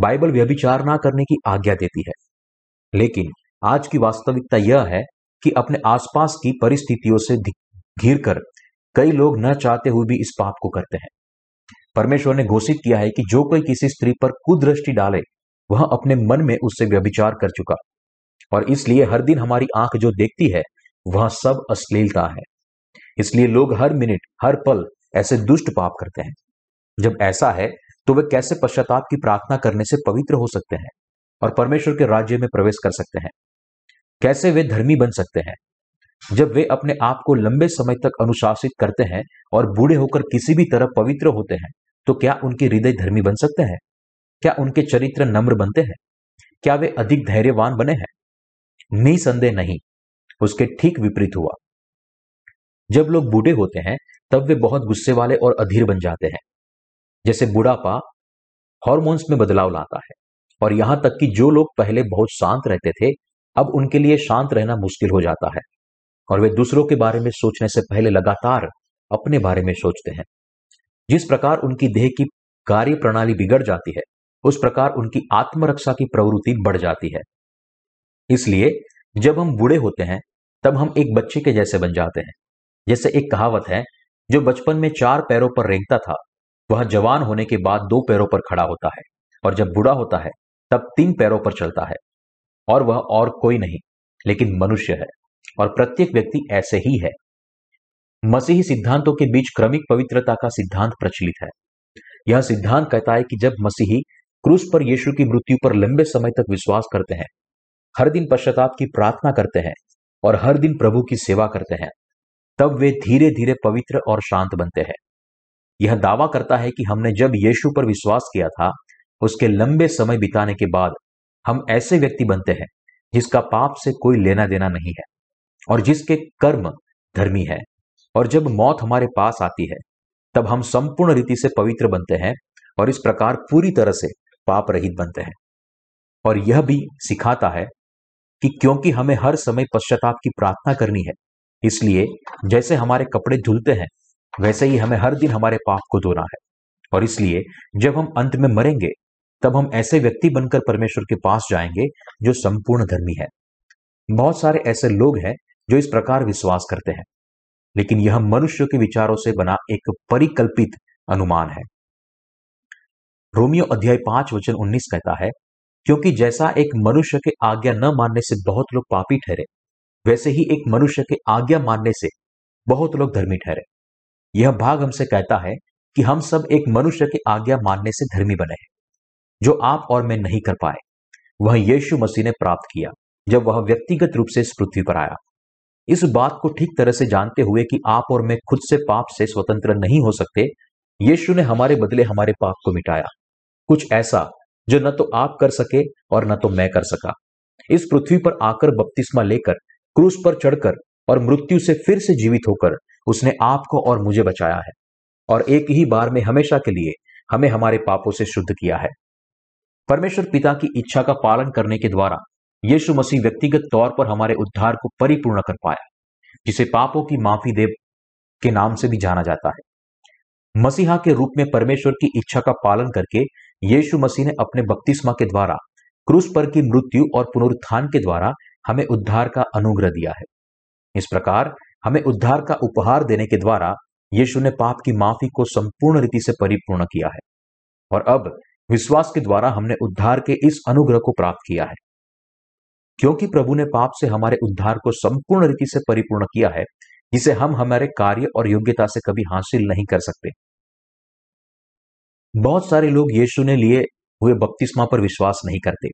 बाइबल व्यभिचार ना करने की आज्ञा देती है। लेकिन आज की वास्तविकता यह है कि अपने आसपास की परिस्थितियों से घिर कर कई लोग न चाहते हुए भी इस पाप को करते हैं। परमेश्वर ने घोषित किया है कि जो कोई किसी स्त्री पर कुदृष्टि डाले, वह अपने मन में उससे व्यभिचार कर चुका। और इसलिए हर दिन हमारी आँख जो देखती है, वह सब अश्लीलता है। इसलिए लोग हर मिनट, हर पल ऐसे दुष्ट पाप करते हैं। जब ऐसा है तो वे कैसे पश्चाताप की प्रार्थना करने से पवित्र हो सकते हैं और परमेश्वर के राज्य में प्रवेश कर सकते हैं? कैसे वे धर्मी बन सकते हैं? जब वे अपने आप को लंबे समय तक अनुशासित करते हैं और बूढ़े होकर किसी भी तरह पवित्र होते हैं तो क्या उनके हृदय धर्मी बन सकते हैं? क्या उनके चरित्र नम्र बनते हैं? क्या वे अधिक धैर्यवान बने हैं? निसंदेह नहीं, उसके ठीक विपरीत हुआ। जब लोग बूढ़े होते हैं, तब वे बहुत गुस्से वाले और अधीर बन जाते हैं। जैसे बुढ़ापा हॉर्मोन्स में बदलाव लाता है और यहाँ तक कि जो लोग पहले बहुत शांत रहते थे, अब उनके लिए शांत रहना मुश्किल हो जाता है और वे दूसरों के बारे में सोचने से पहले लगातार अपने बारे में सोचते हैं। जिस प्रकार उनकी देह की कार्य प्रणाली बिगड़ जाती है, उस प्रकार उनकी आत्मरक्षा की प्रवृत्ति बढ़ जाती है। इसलिए जब हम बूढ़े होते हैं, तब हम एक बच्चे के जैसे बन जाते हैं। जैसे एक कहावत है, जो बचपन में चार पैरों पर रेंगता था, वह जवान होने के बाद दो पैरों पर खड़ा होता है, और जब बूढ़ा होता है, तब तीन पैरों पर चलता है, और वह और कोई नहीं, लेकिन मनुष्य है, और प्रत्येक व्यक्ति ऐसे ही है। मसीही सिद्धांतों के बीच क्रमिक पवित्रता का सिद्धांत प्रचलित है। यह सिद्धांत कहता है कि जब मसीही क्रूस पर यीशु की मृत्यु पर लंबे समय तक विश्वास करते हैं, हर दिन पश्चाताप की प्रार्थना करते हैं, और हर दिन प्रभु की सेवा करते हैं तब वे धीरे धीरे पवित्र और शांत बनते हैं। यह दावा करता है कि हमने जब यीशु पर विश्वास किया था, उसके लंबे समय बिताने के बाद हम ऐसे व्यक्ति बनते हैं, जिसका पाप से कोई लेना देना नहीं है, और जिसके कर्म धर्मी है, और जब मौत हमारे पास आती है, तब हम संपूर्ण रीति से पवित्र बनते हैं, और इस प्रकार पूरी तरह से पाप रहित बनते हैं। और यह भी सिखाता है कि क्योंकि हमें हर समय पश्चाताप की प्रार्थना करनी है इसलिए जैसे हमारे कपड़े धुलते हैं, वैसे ही हमें हर दिन हमारे पाप को धोना है। और इसलिए जब हम अंत में मरेंगे, तब हम ऐसे व्यक्ति बनकर परमेश्वर के पास जाएँगे जो संपूर्ण धर्मी है। बहुत सारे ऐसे लोग हैं जो इस प्रकार विश्वास करते हैं। लेकिन यह मनुष्य के विचारों से बना एक परिकल्पित अनुमान है। रोमियो अध्याय पाँच, वचन उन्नीस कहता है, क्योंकि जैसा एक मनुष्य के आज्ञा न मानने से बहुत लोग पापी ठहरे वैसे ही एक मनुष्य के आज्ञा मानने से बहुत लोग धर्मी ठहरे। यह भाग हमसे कहता है कि हम सब एक मनुष्य के आज्ञा मानने से धर्मी बने हैं। जो आप और मैं नहीं कर पाए, वह यीशु मसीह ने प्राप्त किया, जब वह व्यक्तिगत रूप से इस पृथ्वी पर आया। इस बात को ठीक तरह से जानते हुए कि आप और मैं खुद से पाप से स्वतंत्र नहीं हो सकते, यीशु ने हमारे बदले हमारे पाप को मिटाया। कुछ ऐसा, जो न तो आप कर सके और न तो मैं कर सका। इस पृथ्वी पर आकर बपतिस्मा लेकर क्रूस पर चढ़कर और मृत्यु से फिर से जीवित होकर उसने आपको और मुझे बचाया है और एक ही बार में हमेशा के लिए हमें हमारे पापों से शुद्ध किया है। परमेश्वर पिता की इच्छा का पालन करने के द्वारा यीशु मसीह व्यक्तिगत तौर पर हमारे उद्धार को परिपूर्ण कर पाया, जिसे पापों की माफ़ी देव के नाम से भी जाना जाता है। मसीहा के रूप में परमेश्वर की इच्छा का पालन करके यीशु मसीह ने अपने बपतिस्मा के द्वारा, क्रूस पर की मृत्यु और पुनरुत्थान के द्वारा हमें उद्धार का अनुग्रह दिया है। इस प्रकार हमें उद्धार का उपहार देने के द्वारा यीशु ने पाप की माफ़ी को संपूर्ण रीति से परिपूर्ण किया है और अब विश्वास के द्वारा हमने उद्धार के इस अनुग्रह को प्राप्त किया है। क्योंकि प्रभु ने पाप से हमारे उद्धार को संपूर्ण रीति से परिपूर्ण किया है, जिसे हम हमारे कार्य और योग्यता से कभी हासिल नहीं कर सकते। बहुत सारे लोग यीशु ने लिए हुए बपतिस्मा पर विश्वास नहीं करते,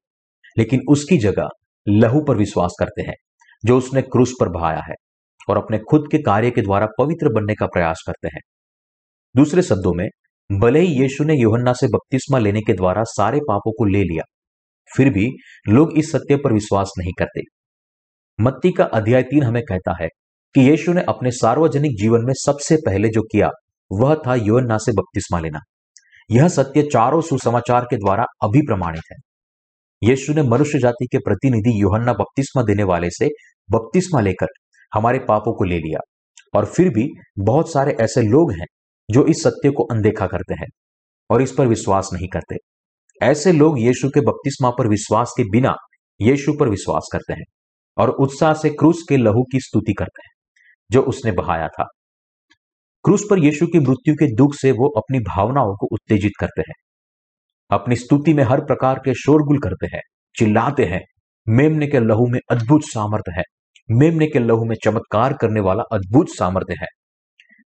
लेकिन उसकी जगह लहू पर विश्वास करते हैं, जो उसने क्रूस पर बहाया है और अपने खुद के कार्य के द्वारा पवित्र बनने का प्रयास करते हैं। दूसरे शब्दों में, भले ही यीशु ने योहन्ना से बपतिस्मा लेने के द्वारा सारे पापों को ले लिया, फिर भी लोग इस सत्य पर विश्वास नहीं करते। मत्ती का अध्याय तीन हमें कहता है कि यीशु ने अपने सार्वजनिक जीवन में सबसे पहले जो किया, वह था योहन्ना से बपतिस्मा लेना। यह सत्य चारों सुसमाचार के द्वारा अभी प्रमाणित है। यीशु ने मनुष्य जाति के प्रतिनिधि योहन्ना बपतिस्मा देने वाले से बपतिस्मा लेकर हमारे पापों को ले लिया। और फिर भी बहुत सारे ऐसे लोग हैं जो इस सत्य को अनदेखा करते हैं और इस पर विश्वास नहीं करते। ऐसे लोग यीशु के बपतिस्मा पर विश्वास के बिना यीशु पर विश्वास करते हैं और उत्साह से क्रूस के लहू की स्तुति करते हैं, जो उसने बहाया था। क्रूस पर यीशु की मृत्यु के दुख से वो अपनी भावनाओं को उत्तेजित करते हैं। अपनी स्तुति में हर प्रकार के शोरगुल करते हैं, चिल्लाते हैं। मेमने के लहू में अद्भुत सामर्थ्य है। मेमने के लहू में चमत्कार करने वाला अद्भुत सामर्थ्य है।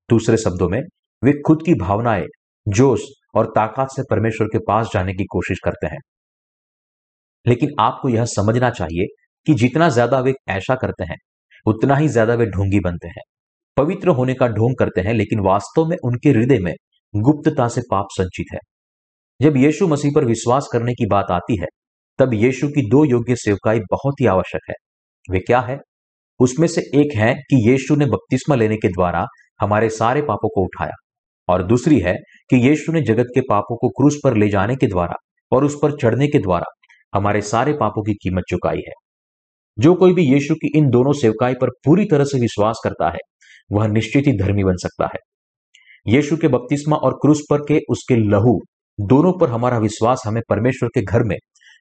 दूसरे शब्दों में, वे खुद की भावनाएँ, जोश और ताकत से परमेश्वर के पास जाने की कोशिश करते हैं। लेकिन आपको यह समझना चाहिए कि जितना ज़्यादा वे ऐसा करते हैं, उतना ही ज़्यादा वे ढोंगी बनते हैं। पवित्र होने का ढोंग करते हैं, लेकिन वास्तव में उनके हृदय में गुप्तता से पाप संचित है। जब यीशु मसीह पर विश्वास करने की बात आती है, तब यीशु की दो योग्य सेवकाई बहुत ही आवश्यक है। वे क्या है? उसमें से एक है कि यीशु ने बपतिस्मा लेने के द्वारा हमारे सारे पापों को उठाया, और दूसरी है कि यीशु ने जगत के पापों को क्रूस पर ले जाने के द्वारा और उस पर चढ़ने के द्वारा हमारे सारे पापों की कीमत चुकाई है। जो कोई भी यीशु की इन दोनों सेवकाई पर पूरी तरह से विश्वास करता है, वह निश्चित ही धर्मी बन सकता है। यीशु के बपतिस्मा और क्रूस पर के उसके लहू दोनों पर हमारा विश्वास हमें परमेश्वर के घर में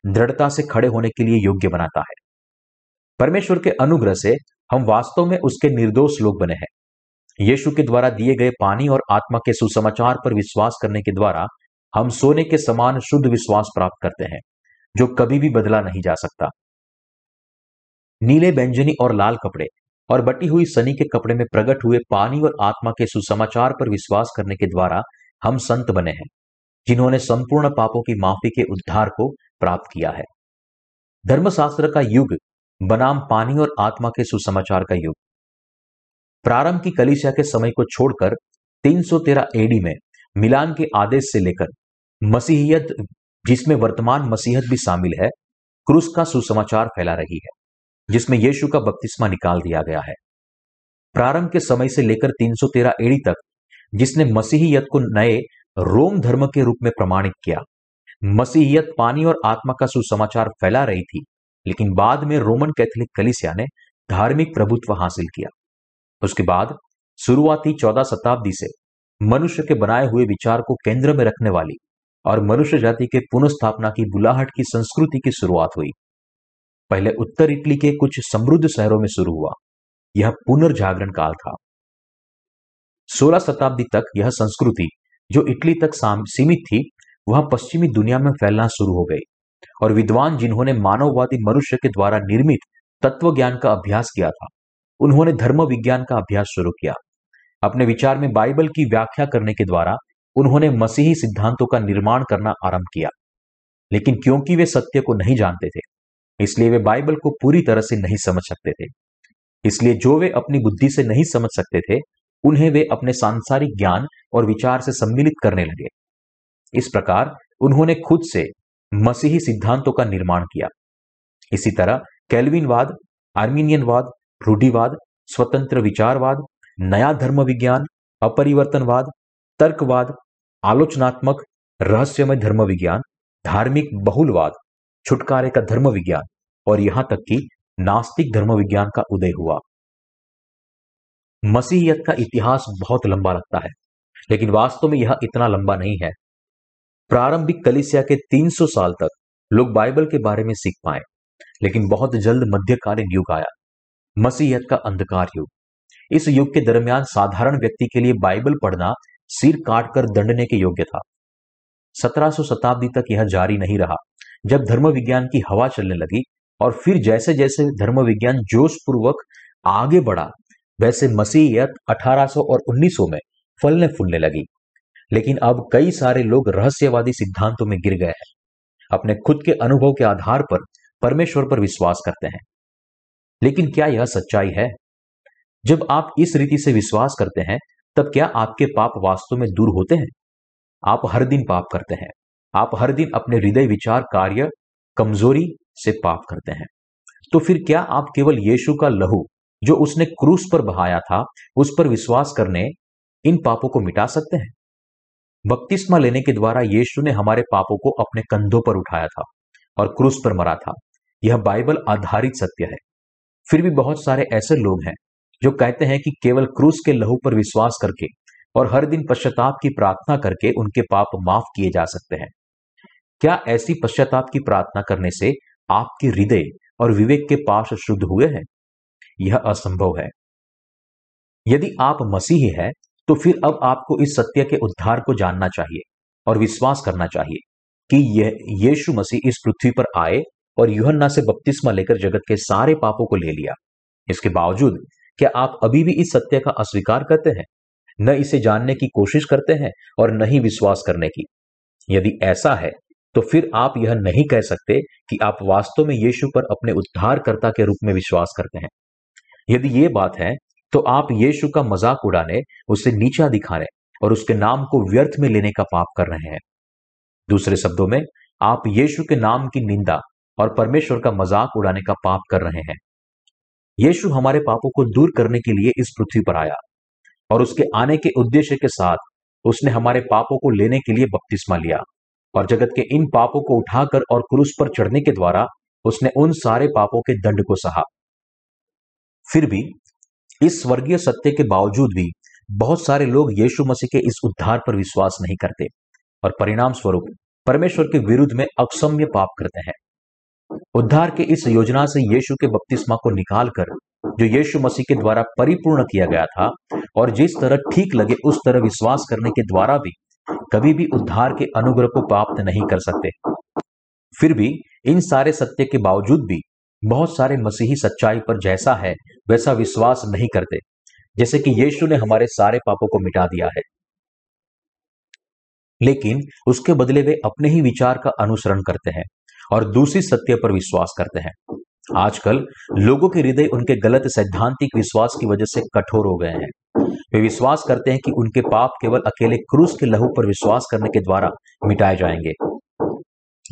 दृढ़ता से खड़े होने के लिए योग्य बनाता है। परमेश्वर के अनुग्रह से हम वास्तव में उसके निर्दोष लोग बने हैं। यीशु के द्वारा दिए गए पानी और आत्मा के सुसमाचार पर विश्वास करने के द्वारा हम सोने के समान शुद्ध विश्वास प्राप्त करते हैं, जो कभी भी बदला नहीं जा सकता। नीले व्यंजनी और लाल कपड़े और बटी हुई सनी के कपड़े में प्रकट हुए पानी और आत्मा के सुसमाचार पर विश्वास करने के द्वारा हम संत बने हैं। जिन्होंने संपूर्ण पापों की माफ़ी के उद्धार को प्राप्त किया है। धर्मशास्त्र का युग बनाम पानी और आत्मा के सुसमाचार का युग। प्रारंभ की कलिसिया के समय को छोड़कर 313 एडी में मिलान के आदेश से लेकर मसीहियत, जिसमें वर्तमान मसीहत भी शामिल है, क्रूस का सुसमाचार फैला रही है, जिसमें यीशु का बपतिस्मा निकाल दिया गया है। प्रारंभ के समय से लेकर 313 एडी तक, जिसने मसीहियत को नए रोम धर्म के रूप में प्रमाणित किया। मसीहियत पानी और आत्मा का सुसमाचार फैला रही थी, लेकिन बाद में रोमन कैथोलिक कलिसिया ने धार्मिक प्रभुत्व हासिल किया। उसके बाद शुरुआती चौदह शताब्दी से मनुष्य के बनाए हुए विचार को केंद्र में रखने वाली और मनुष्य जाति के पुनस्थापना की बुलाहट की संस्कृति की शुरुआत हुई। पहले उत्तर इटली के कुछ समृद्ध शहरों में शुरू हुआ। यह पुनर्जागरण काल था। सोलह शताब्दी तक यह संस्कृति जो इटली तक सीमित थी, वह पश्चिमी दुनिया में फैलना शुरू हो गई और विद्वान जिन्होंने मानववादी मनुष्य के द्वारा निर्मित तत्व ज्ञान का अभ्यास किया था, उन्होंने धर्म विज्ञान का अभ्यास शुरू किया। अपने विचार में बाइबल की व्याख्या करने के द्वारा उन्होंने मसीही सिद्धांतों का निर्माण करना आरंभ किया। लेकिन क्योंकि वे सत्य को नहीं जानते थे, इसलिए वे बाइबल को पूरी तरह से नहीं समझ सकते थे। इसलिए जो वे अपनी बुद्धि से नहीं समझ सकते थे उन्हें वे अपने सांसारिक ज्ञान और विचार से सम्मिलित करने लगे। इस प्रकार उन्होंने खुद से मसीही सिद्धांतों का निर्माण किया। इसी तरह कैलविनवाद, आर्मीनियनवाद, रूढ़िवाद, स्वतंत्र विचारवाद, नया धर्म विज्ञान अपरिवर्तनवाद, तर्कवाद, आलोचनात्मक, रहस्यमय धर्म विज्ञान धार्मिक बहुलवाद, छुटकारे का धर्म विज्ञान और यहाँ तक कि नास्तिक धर्म विज्ञान का उदय हुआ। मसीहियत का इतिहास बहुत लंबा लगता है, लेकिन वास्तव में यह इतना लंबा नहीं है। प्रारंभिक कलिसिया के 300 साल तक लोग बाइबल के बारे में सीख पाए, लेकिन बहुत जल्द मध्यकालीन युग आया। मसीहत का अंधकार युग। इस युग के दरमियान साधारण व्यक्ति के लिए बाइबल पढ़ना सिर काटकर दंडने के योग्य था। 1700 शताब्दी तक यह जारी नहीं रहा, जब धर्म विज्ञान की हवा चलने लगी और फिर जैसे जैसे धर्म विज्ञान जोश पूर्वक आगे बढ़ा वैसे मसीहियत 1800 और 1900 में फलने फूलने लगी। लेकिन अब कई सारे लोग रहस्यवादी सिद्धांतों में गिर गए हैं। अपने खुद के अनुभव के आधार पर परमेश्वर पर विश्वास करते हैं। लेकिन क्या यह सच्चाई है? जब आप इस रीति से विश्वास करते हैं, तब क्या आपके पाप वास्तव में दूर होते हैं? आप हर दिन पाप करते हैं। आप हर दिन अपने हृदय विचार कार्य कमज़ोरी से पाप करते हैं। तो फिर क्या आप केवल यीशु का लहू जो उसने क्रूस पर बहाया था, उस पर विश्वास करने इन पापों को मिटा सकते हैं? बपतिस्मा लेने के द्वारा यीशु ने हमारे पापों को अपने कंधों पर उठाया था और क्रूस पर मरा था। यह बाइबल आधारित सत्य है। फिर भी बहुत सारे ऐसे लोग हैं जो कहते हैं कि केवल क्रूस के लहू पर विश्वास करके और हर दिन पश्चाताप की प्रार्थना करके उनके पाप माफ़ किए जा सकते हैं। क्या ऐसी पश्चाताप की प्रार्थना करने से आपके हृदय और विवेक के पास शुद्ध हुए हैं? यह असंभव है। यदि आप मसीही है तो फिर अब आपको इस सत्य के उद्धार को जानना चाहिए और विश्वास करना चाहिए कि ये, यीशु मसीह इस पृथ्वी पर आए और युहन्ना से बपतिस्मा लेकर जगत के सारे पापों को ले लिया। इसके बावजूद क्या आप अभी भी इस सत्य का अस्वीकार करते हैं? न इसे जानने की कोशिश करते हैं और न ही विश्वास करने की। यदि ऐसा है तो फिर आप यह नहीं कह सकते कि आप वास्तव में यीशु पर अपने उद्धारकर्ता के रूप में विश्वास करते हैं। यदि ये बात है तो आप यीशु का मज़ाक उड़ाने, उसे नीचा दिखाने और उसके नाम को व्यर्थ में लेने का पाप कर रहे हैं। दूसरे शब्दों में, आप यीशु के नाम की निंदा और परमेश्वर का मज़ाक उड़ाने का पाप कर रहे हैं। यीशु हमारे पापों को दूर करने के लिए इस पृथ्वी पर आया और उसके आने के उद्देश्य के साथ उसने हमारे पापों को लेने के लिए बपतिस्मा लिया और जगत के इन पापों को उठाकर और क्रूस पर चढ़ने के द्वारा उसने उन सारे पापों के दंड को सहा। फिर भी इस स्वर्गीय सत्य के बावजूद भी बहुत सारे लोग यीशु मसीह के इस उद्धार पर विश्वास नहीं करते और परिणाम स्वरूप परमेश्वर के विरुद्ध में अक्षम्य पाप करते हैं। उद्धार के इस योजना से यीशु के बपतिस्मा को निकालकर जो यीशु मसीह के द्वारा परिपूर्ण किया गया था और जिस तरह ठीक लगे उस तरह विश्वास करने के द्वारा भी कभी भी उद्धार के अनुग्रह को प्राप्त नहीं कर सकते। फिर भी इन सारे सत्य के बावजूद भी बहुत सारे मसीही सच्चाई पर जैसा है, वैसा विश्वास नहीं करते। जैसे कि यीशु ने हमारे सारे पापों को मिटा दिया है। लेकिन उसके बदले वे अपने ही विचार का अनुसरण करते हैं और दूसरी सत्य पर विश्वास करते हैं। आजकल लोगों के हृदय उनके गलत सैद्धांतिक विश्वास की वजह से कठोर हो गए हैं। वे विश्वास करते हैं कि उनके पाप केवल अकेले क्रूस के लहू पर विश्वास करने के द्वारा मिटाए जाएँगे।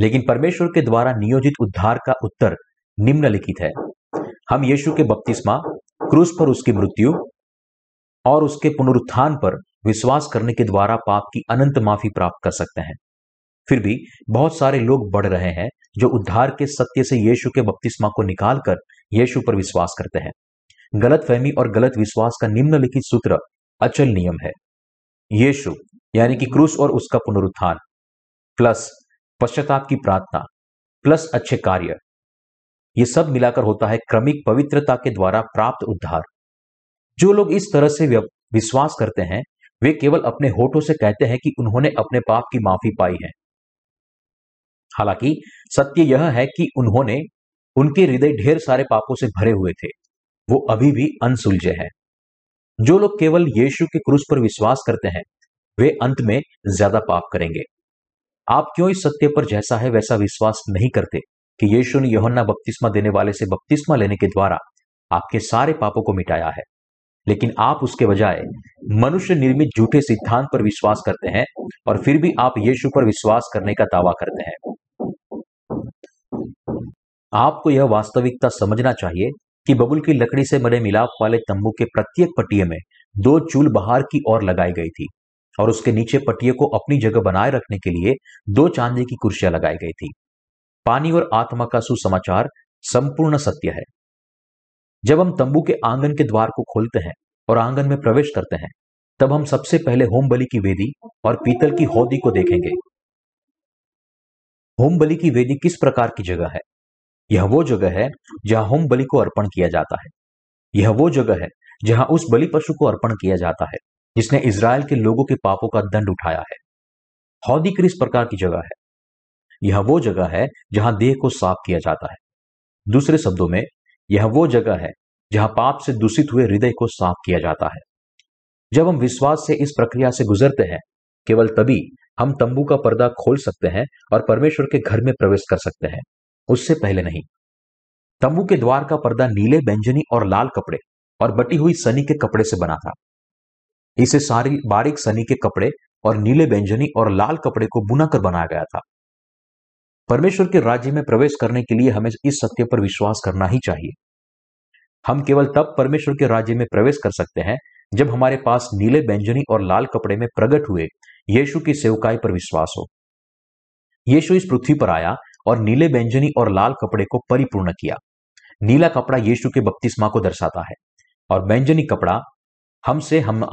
लेकिन परमेश्वर के द्वारा नियोजित उद्धार का उत्तर निम्नलिखित है। हम यीशु के बपतिस्मा, क्रूस पर उसकी मृत्यु और उसके पुनरुत्थान पर विश्वास करने के द्वारा पाप की अनंत माफ़ी प्राप्त कर सकते हैं। फिर भी बहुत सारे लोग बढ़ रहे हैं जो उद्धार के सत्य से यीशु के बपतिस्मा को निकालकर यीशु पर विश्वास करते हैं। गलत फहमी और गलत विश्वास का निम्नलिखित सूत्र अचल नियम है। यीशु, यानी कि क्रूस और उसका पुनरुत्थान, प्लस पश्चाताप की प्रार्थना, प्लस अच्छे कार्य ये सब मिलाकर होता है क्रमिक पवित्रता के द्वारा प्राप्त उद्धार। जो लोग इस तरह से विश्वास करते हैं, वे केवल अपने होठों से कहते हैं कि उन्होंने अपने पाप की माफ़ी पाई है। हालाँकि, सत्य यह है कि उन्होंने उनके हृदय ढेर सारे पापों से भरे हुए थे। वो अभी भी अनसुलझे हैं। जो लोग केवल यीशु के क्रूस पर विश्वास करते हैं, वे अंत में ज़्यादा पाप करेंगे। आप क्यों इस सत्य पर जैसा है, वैसा विश्वास नहीं करते? कि यीशु ने यहोन्ना बपतिस्मा देने वाले से बपतिस्मा लेने के द्वारा आपके सारे पापों को मिटाया है। लेकिन आप उसके बजाय मनुष्य निर्मित झूठे सिद्धांत पर विश्वास करते हैं और फिर भी आप यीशु पर विश्वास करने का दावा करते हैं। आपको यह वास्तविकता समझना चाहिए कि बबुल की लकड़ी से बने मिलाप वाले तंबू के प्रत्येक पटिये में दो चूल बाहर की ओर लगाई गई थी और उसके नीचे पटिये को अपनी जगह बनाए रखने के लिए दो चांदी की कुर्सियाँ लगाई गई थी। पानी और आत्मा का सुसमाचार संपूर्ण सत्य है। जब हम तंबू के आँगन के द्वार को खोलते हैं और आँगन में प्रवेश करते हैं, तब हम सबसे पहले होम बलि की वेदी और पीतल की हौदी को देखेंगे। होम बलि की वेदी किस प्रकार की जगह है? यह वो जगह है जहाँ होम बलि को अर्पण किया जाता है। यह वो जगह है जहाँ उस बलि पशु को अर्पण किया जाता है, जिसने इसराइल के लोगों के पापों का दंड उठाया है। हौदी किस प्रकार की जगह है? यह वो जगह है जहाँ देह को साफ़ किया जाता है। दूसरे शब्दों में, यह वो जगह है जहाँ पाप से दूषित हुए हृदय को साफ़ किया जाता है। जब हम विश्वास से इस प्रक्रिया से गुजरते हैं, केवल तभी हम तंबू का पर्दा खोल सकते हैं और परमेश्वर के घर में प्रवेश कर सकते हैं। उससे पहले नहीं। तंबू के द्वार का पर्दा नीले बैंजनी और लाल कपड़े और बटी हुई सनी के कपड़े से बना था। इसे सारी बारीक सनी के कपड़े और नीले, व्यंजनी और लाल कपड़े को बुनाकर बनाया गया था। परमेश्वर के राज्य में प्रवेश करने के लिए हमें इस सत्य पर विश्वास करना ही चाहिए। हम केवल तब परमेश्वर के राज्य में प्रवेश कर सकते हैं, जब हमारे पास नीले व्यंजनी और लाल कपड़े में प्रकट हुए यीशु की सेवकाई पर विश्वास हो। यीशु इस पृथ्वी पर आया और नीले व्यंजनी और लाल कपड़े को परिपूर्ण किया। नीला कपड़ा यीशु के बपतिस्मा को दर्शाता है और व्यंजनी कपड़ा हमसे हम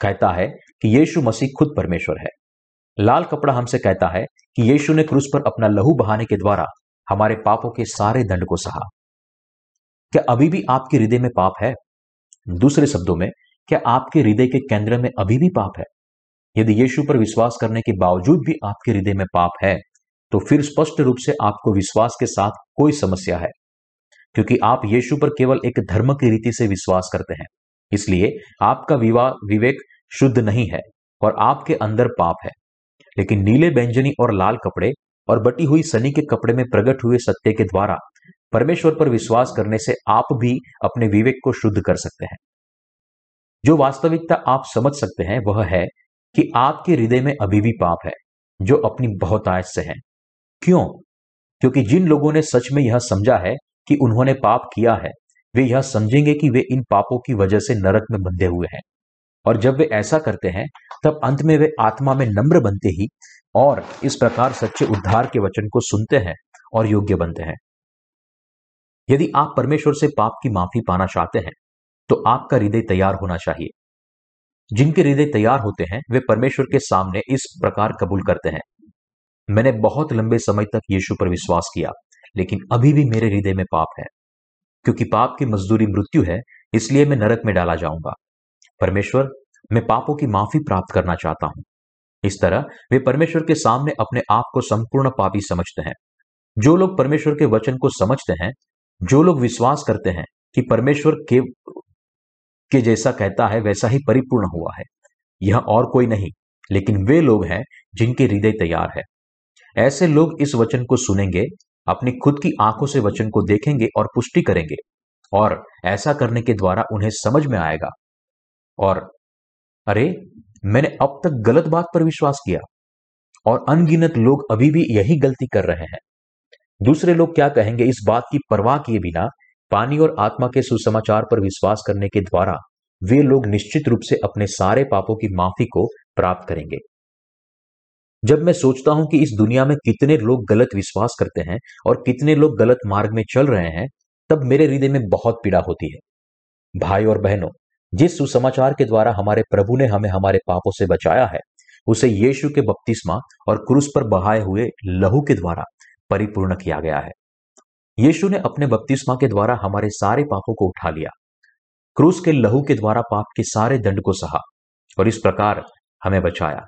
कहता है कि यीशु मसीह खुद परमेश्वर है। लाल कपड़ा हमसे कहता है कि यीशु ने क्रूस पर अपना लहू बहाने के द्वारा हमारे पापों के सारे दंड को सहा। क्या अभी भी आपके हृदय में पाप है? दूसरे शब्दों में, क्या आपके हृदय के केंद्र में अभी भी पाप है? यदि यीशु पर विश्वास करने के बावजूद भी आपके हृदय में पाप है तो फिर स्पष्ट रूप से आपको विश्वास के साथ कोई समस्या है, क्योंकि आप यीशु पर केवल एक धर्म की रीति से विश्वास करते हैं। इसलिए आपका विवाह विवेक शुद्ध नहीं है और आपके अंदर पाप है। लेकिन नीले व्यंजनी और लाल कपड़े और बटी हुई सनी के कपड़े में प्रकट हुए सत्य के द्वारा परमेश्वर पर विश्वास करने से आप भी अपने विवेक को शुद्ध कर सकते हैं। जो वास्तविकता आप समझ सकते हैं, वह है कि आपके हृदय में अभी भी पाप है, जो अपनी बहुतायत से है। क्यों? क्योंकि जिन लोगों ने सच में यह समझा है कि उन्होंने पाप किया है, वे यह समझेंगे कि वे इन पापों की वजह से नरक में बंधे हुए हैं। और जब वे ऐसा करते हैं, तब अंत में वे आत्मा में नम्र बनते ही और इस प्रकार सच्चे उद्धार के वचन को सुनते हैं और योग्य बनते हैं। यदि आप परमेश्वर से पाप की माफ़ी पाना चाहते हैं तो आपका हृदय तैयार होना चाहिए। जिनके हृदय तैयार होते हैं, वे परमेश्वर के सामने इस प्रकार कबूल करते हैं। मैंने बहुत लंबे समय तक यीशु पर विश्वास किया, लेकिन अभी भी मेरे हृदय में पाप है। क्योंकि पाप की मजदूरी मृत्यु है, इसलिए मैं नरक में डाला जाऊँगा। परमेश्वर, मैं पापों की माफ़ी प्राप्त करना चाहता हूँ। इस तरह, वे परमेश्वर के सामने अपने आप को संपूर्ण पापी समझते हैं। जो लोग परमेश्वर के वचन को समझते हैं, जो लोग विश्वास करते हैं कि परमेश्वर के के जैसा कहता है, वैसा ही परिपूर्ण हुआ है। यह और कोई नहीं, लेकिन वे लोग हैं जिनके हृदय तैयार है। ऐसे लोग इस वचन को सुनेंगे, अपनी खुद की आँखों से वचन को देखेंगे और पुष्टि करेंगे, और ऐसा करने के द्वारा उन्हें समझ में आएगा। और अरे, मैंने अब तक गलत बात पर विश्वास किया। और अनगिनत लोग अभी भी यही गलती कर रहे हैं। दूसरे लोग क्या कहेंगे इस बात की परवाह किए बिना पानी और आत्मा के सुसमाचार पर विश्वास करने के द्वारा वे लोग निश्चित रूप से अपने सारे पापों की माफ़ी को प्राप्त करेंगे। जब मैं सोचता हूँ कि इस दुनिया में कितने लोग गलत विश्वास करते हैं और कितने लोग गलत मार्ग में चल रहे हैं, तब मेरे हृदय में बहुत पीड़ा होती है। भाई और बहनों जिस सुसमाचार के द्वारा हमारे प्रभु ने हमें हमारे पापों से बचाया है, उसे यीशु के बपतिस्मा और क्रूस पर बहाए हुए लहू के द्वारा परिपूर्ण किया गया है। यीशु ने अपने बपतिस्मा के द्वारा हमारे सारे पापों को उठा लिया। क्रूस के लहू के द्वारा पाप के सारे दंड को सहा और इस प्रकार हमें बचाया।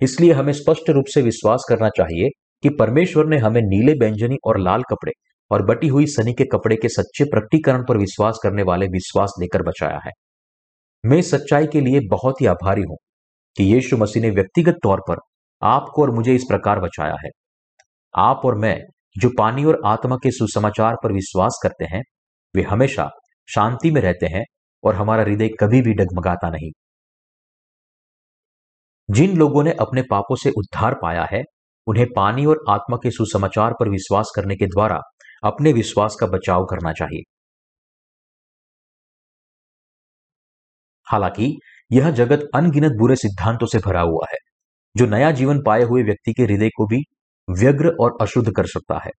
इसलिए हमें स्पष्ट रूप से विश्वास करना चाहिए कि परमेश्वर ने हमें नीले व्यंजनी और लाल कपड़े और बटी हुई सनी के कपड़े के सच्चे प्रकटीकरण पर विश्वास करने वाले विश्वास देकर बचाया है। मैं सच्चाई के लिए बहुत ही आभारी हूँ कि यीशु मसीह ने व्यक्तिगत तौर पर आपको और मुझे इस प्रकार बचाया है। आप और मैं जो पानी और आत्मा के सुसमाचार पर विश्वास करते हैं, वे हमेशा शांति में रहते हैं और हमारा हृदय कभी भी डगमगाता नहीं। जिन लोगों ने अपने पापों से उद्धार पाया है, उन्हें पानी और आत्मा के सुसमाचार पर विश्वास करने के द्वारा अपने विश्वास का बचाव करना चाहिए। हालाँकि, यह जगत अनगिनत बुरे सिद्धांतों से भरा हुआ है, जो नया जीवन पाए हुए व्यक्ति के हृदय को भी व्यग्र और अशुद्ध कर सकता है।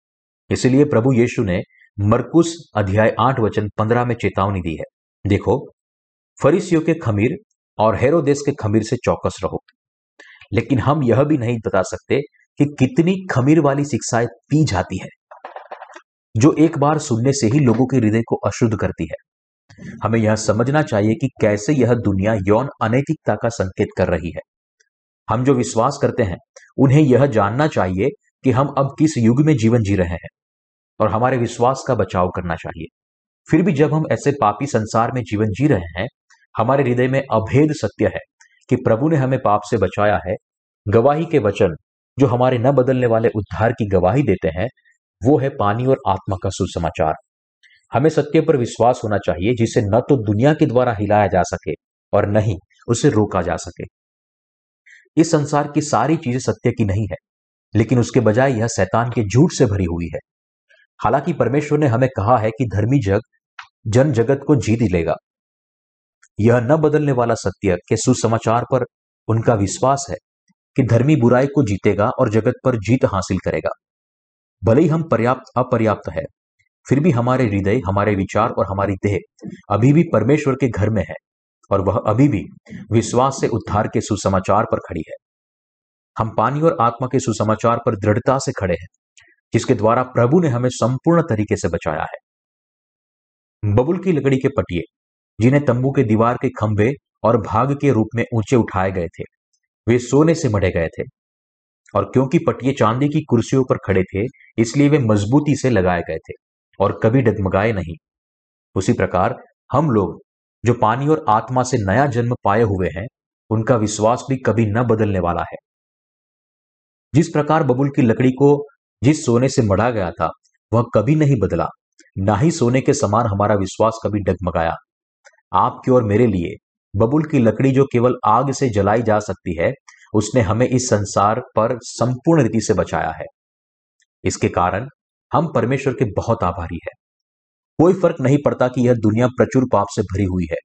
इसलिए प्रभु यीशु ने मरकुस अध्याय आठ वचन पंद्रह में चेतावनी दी है। देखो, फरीसियों के खमीर और हेरोदेश के खमीर से चौकस रहो। लेकिन हम यह भी नहीं बता सकते कि कितनी खमीर वाली शिक्षाएँ पी जाती है, जो एक बार सुनने से ही लोगों के हृदय को अशुद्ध करती है। हमें यह समझना चाहिए कि कैसे यह दुनिया यौन अनैतिकता का संकेत कर रही है। हम जो विश्वास करते हैं, उन्हें यह जानना चाहिए कि हम अब किस युग में जीवन जी रहे हैं और हमारे विश्वास का बचाव करना चाहिए। फिर भी जब हम ऐसे पापी संसार में जीवन जी रहे हैं, हमारे हृदय में अभेद सत्य है कि प्रभु ने हमें पाप से बचाया है। गवाही के वचन, जो हमारे न बदलने वाले उद्धार की गवाही देते हैं, वो है पानी और आत्मा का सुसमाचार। हमें सत्य पर विश्वास होना चाहिए, जिसे न तो दुनिया के द्वारा हिलाया जा सके और न ही उसे रोका जा सके। इस संसार की सारी चीज़ें सत्य की नहीं है, लेकिन उसके बजाय यह शैतान के झूठ से भरी हुई है। हालाँकि परमेश्वर ने हमें कहा है कि धर्मी जग, जन जगत को जीत लेगा। यह न बदलने वाला सत्य के सुसमाचार पर उनका विश्वास है कि धर्मी बुराई को जीतेगा और जगत पर जीत हासिल करेगा। भले ही हम पर्याप्त, अपर्याप्त है फिर भी हमारे हृदय, हमारे विचार और हमारी देह अभी भी परमेश्वर के घर में है और वह अभी भी विश्वास से उद्धार के सुसमाचार पर खड़ी है। हम पानी और आत्मा के सुसमाचार पर दृढ़ता से खड़े हैं, जिसके द्वारा प्रभु ने हमें संपूर्ण तरीके से बचाया है। बबुल की लकड़ी के पटिए, जिन्हें तंबू के दीवार के खंभे और भाग के रूप में ऊँचे उठाए गए थे, वे सोने से मढ़े गए थे। और क्योंकि पटिए चांदी की कुर्सियों पर खड़े थे, इसलिए वे मजबूती से लगाए गए थे। और कभी डगमगाए नहीं। उसी प्रकार हम लोग, जो पानी और आत्मा से नया जन्म पाए हुए हैं, उनका विश्वास भी कभी न बदलने वाला है। जिस प्रकार बबुल की लकड़ी को जिस सोने से मढ़ा गया था, वह कभी नहीं बदला। ना ही सोने के समान हमारा विश्वास कभी डगमगाया। आपके और मेरे लिए, बबुल की लकड़ी जो केवल आग से जलाई जा सकती है, उसने हमें इस संसार पर संपूर्ण रीति से बचाया है। इसके कारण हम परमेश्वर के बहुत आभारी है। कोई फ़र्क नहीं पड़ता कि यह दुनिया प्रचुर पाप से भरी हुई है।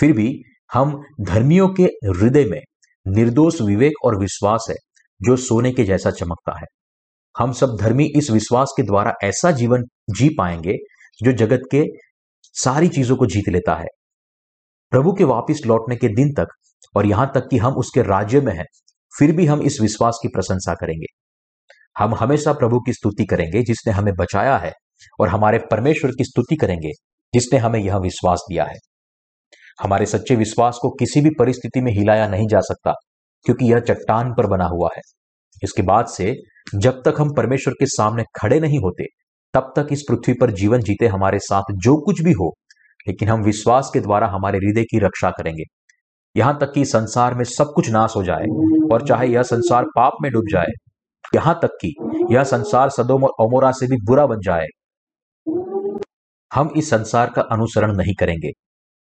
फिर भी हम धर्मियों के हृदय में निर्दोष विवेक और विश्वास है, जो सोने के जैसा चमकता है। हम सब धर्मी इस विश्वास के द्वारा ऐसा जीवन जी पाएँगे, जो जगत के सारी चीज़ों को जीत लेता है। प्रभु के वापिस लौटने के दिन तक और यहाँ तक कि हम उसके राज्य में हैं, फिर भी हम इस विश्वास की प्रशंसा करेंगे। हम हमेशा प्रभु की स्तुति करेंगे, जिसने हमें बचाया है, और हमारे परमेश्वर की स्तुति करेंगे, जिसने हमें यह विश्वास दिया है। हमारे सच्चे विश्वास को किसी भी परिस्थिति में हिलाया नहीं जा सकता, क्योंकि यह चट्टान पर बना हुआ है। इसके बाद से, जब तक हम परमेश्वर के सामने खड़े नहीं होते, तब तक इस पृथ्वी पर जीवन जीते हमारे साथ जो कुछ भी हो, लेकिन हम विश्वास के द्वारा हमारे हृदय की रक्षा करेंगे। यहाँ तक कि संसार में सब कुछ नाश हो जाए, और चाहे यह संसार पाप में डूब जाए यहाँ तक कि यह संसार सदोम और अमोरा से भी बुरा बन जाए। हम इस संसार का अनुसरण नहीं करेंगे,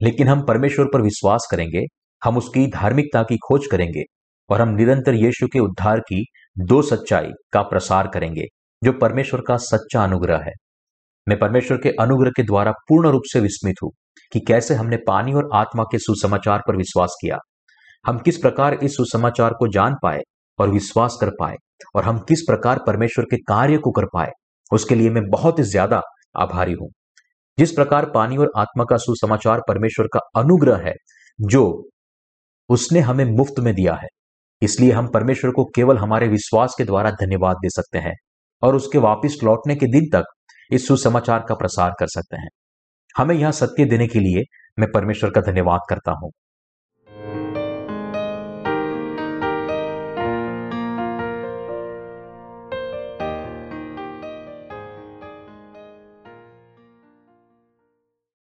लेकिन हम परमेश्वर पर विश्वास करेंगे, हम उसकी धार्मिकता की खोज करेंगे, और हम निरंतर यीशु के उद्धार की दो सच्चाई का प्रसार करेंगे, जो परमेश्वर का सच्चा अनुग्रह है। मैं परमेश्वर के अनुग्रह के द्वारा पूर्ण रूप से विस्मित हूँ कि कैसे हमने पानी और आत्मा के सुसमाचार पर विश्वास किया। हम किस प्रकार इस सुसमाचार को जान पाए और विश्वास कर पाए और हम किस प्रकार परमेश्वर के कार्य को कर पाए, उसके लिए मैं बहुत ही ज़्यादा आभारी हूँ। जिस प्रकार पानी और आत्मा का सुसमाचार परमेश्वर का अनुग्रह है, जो उसने हमें मुफ़्त में दिया है, इसलिए हम परमेश्वर को केवल हमारे विश्वास के द्वारा धन्यवाद दे सकते हैं और उसके वापिस लौटने के दिन तक इस सुसमाचार का प्रसार कर सकते हैं। हमें यह सत्य देने के लिए मैं परमेश्वर का धन्यवाद करता हूँ।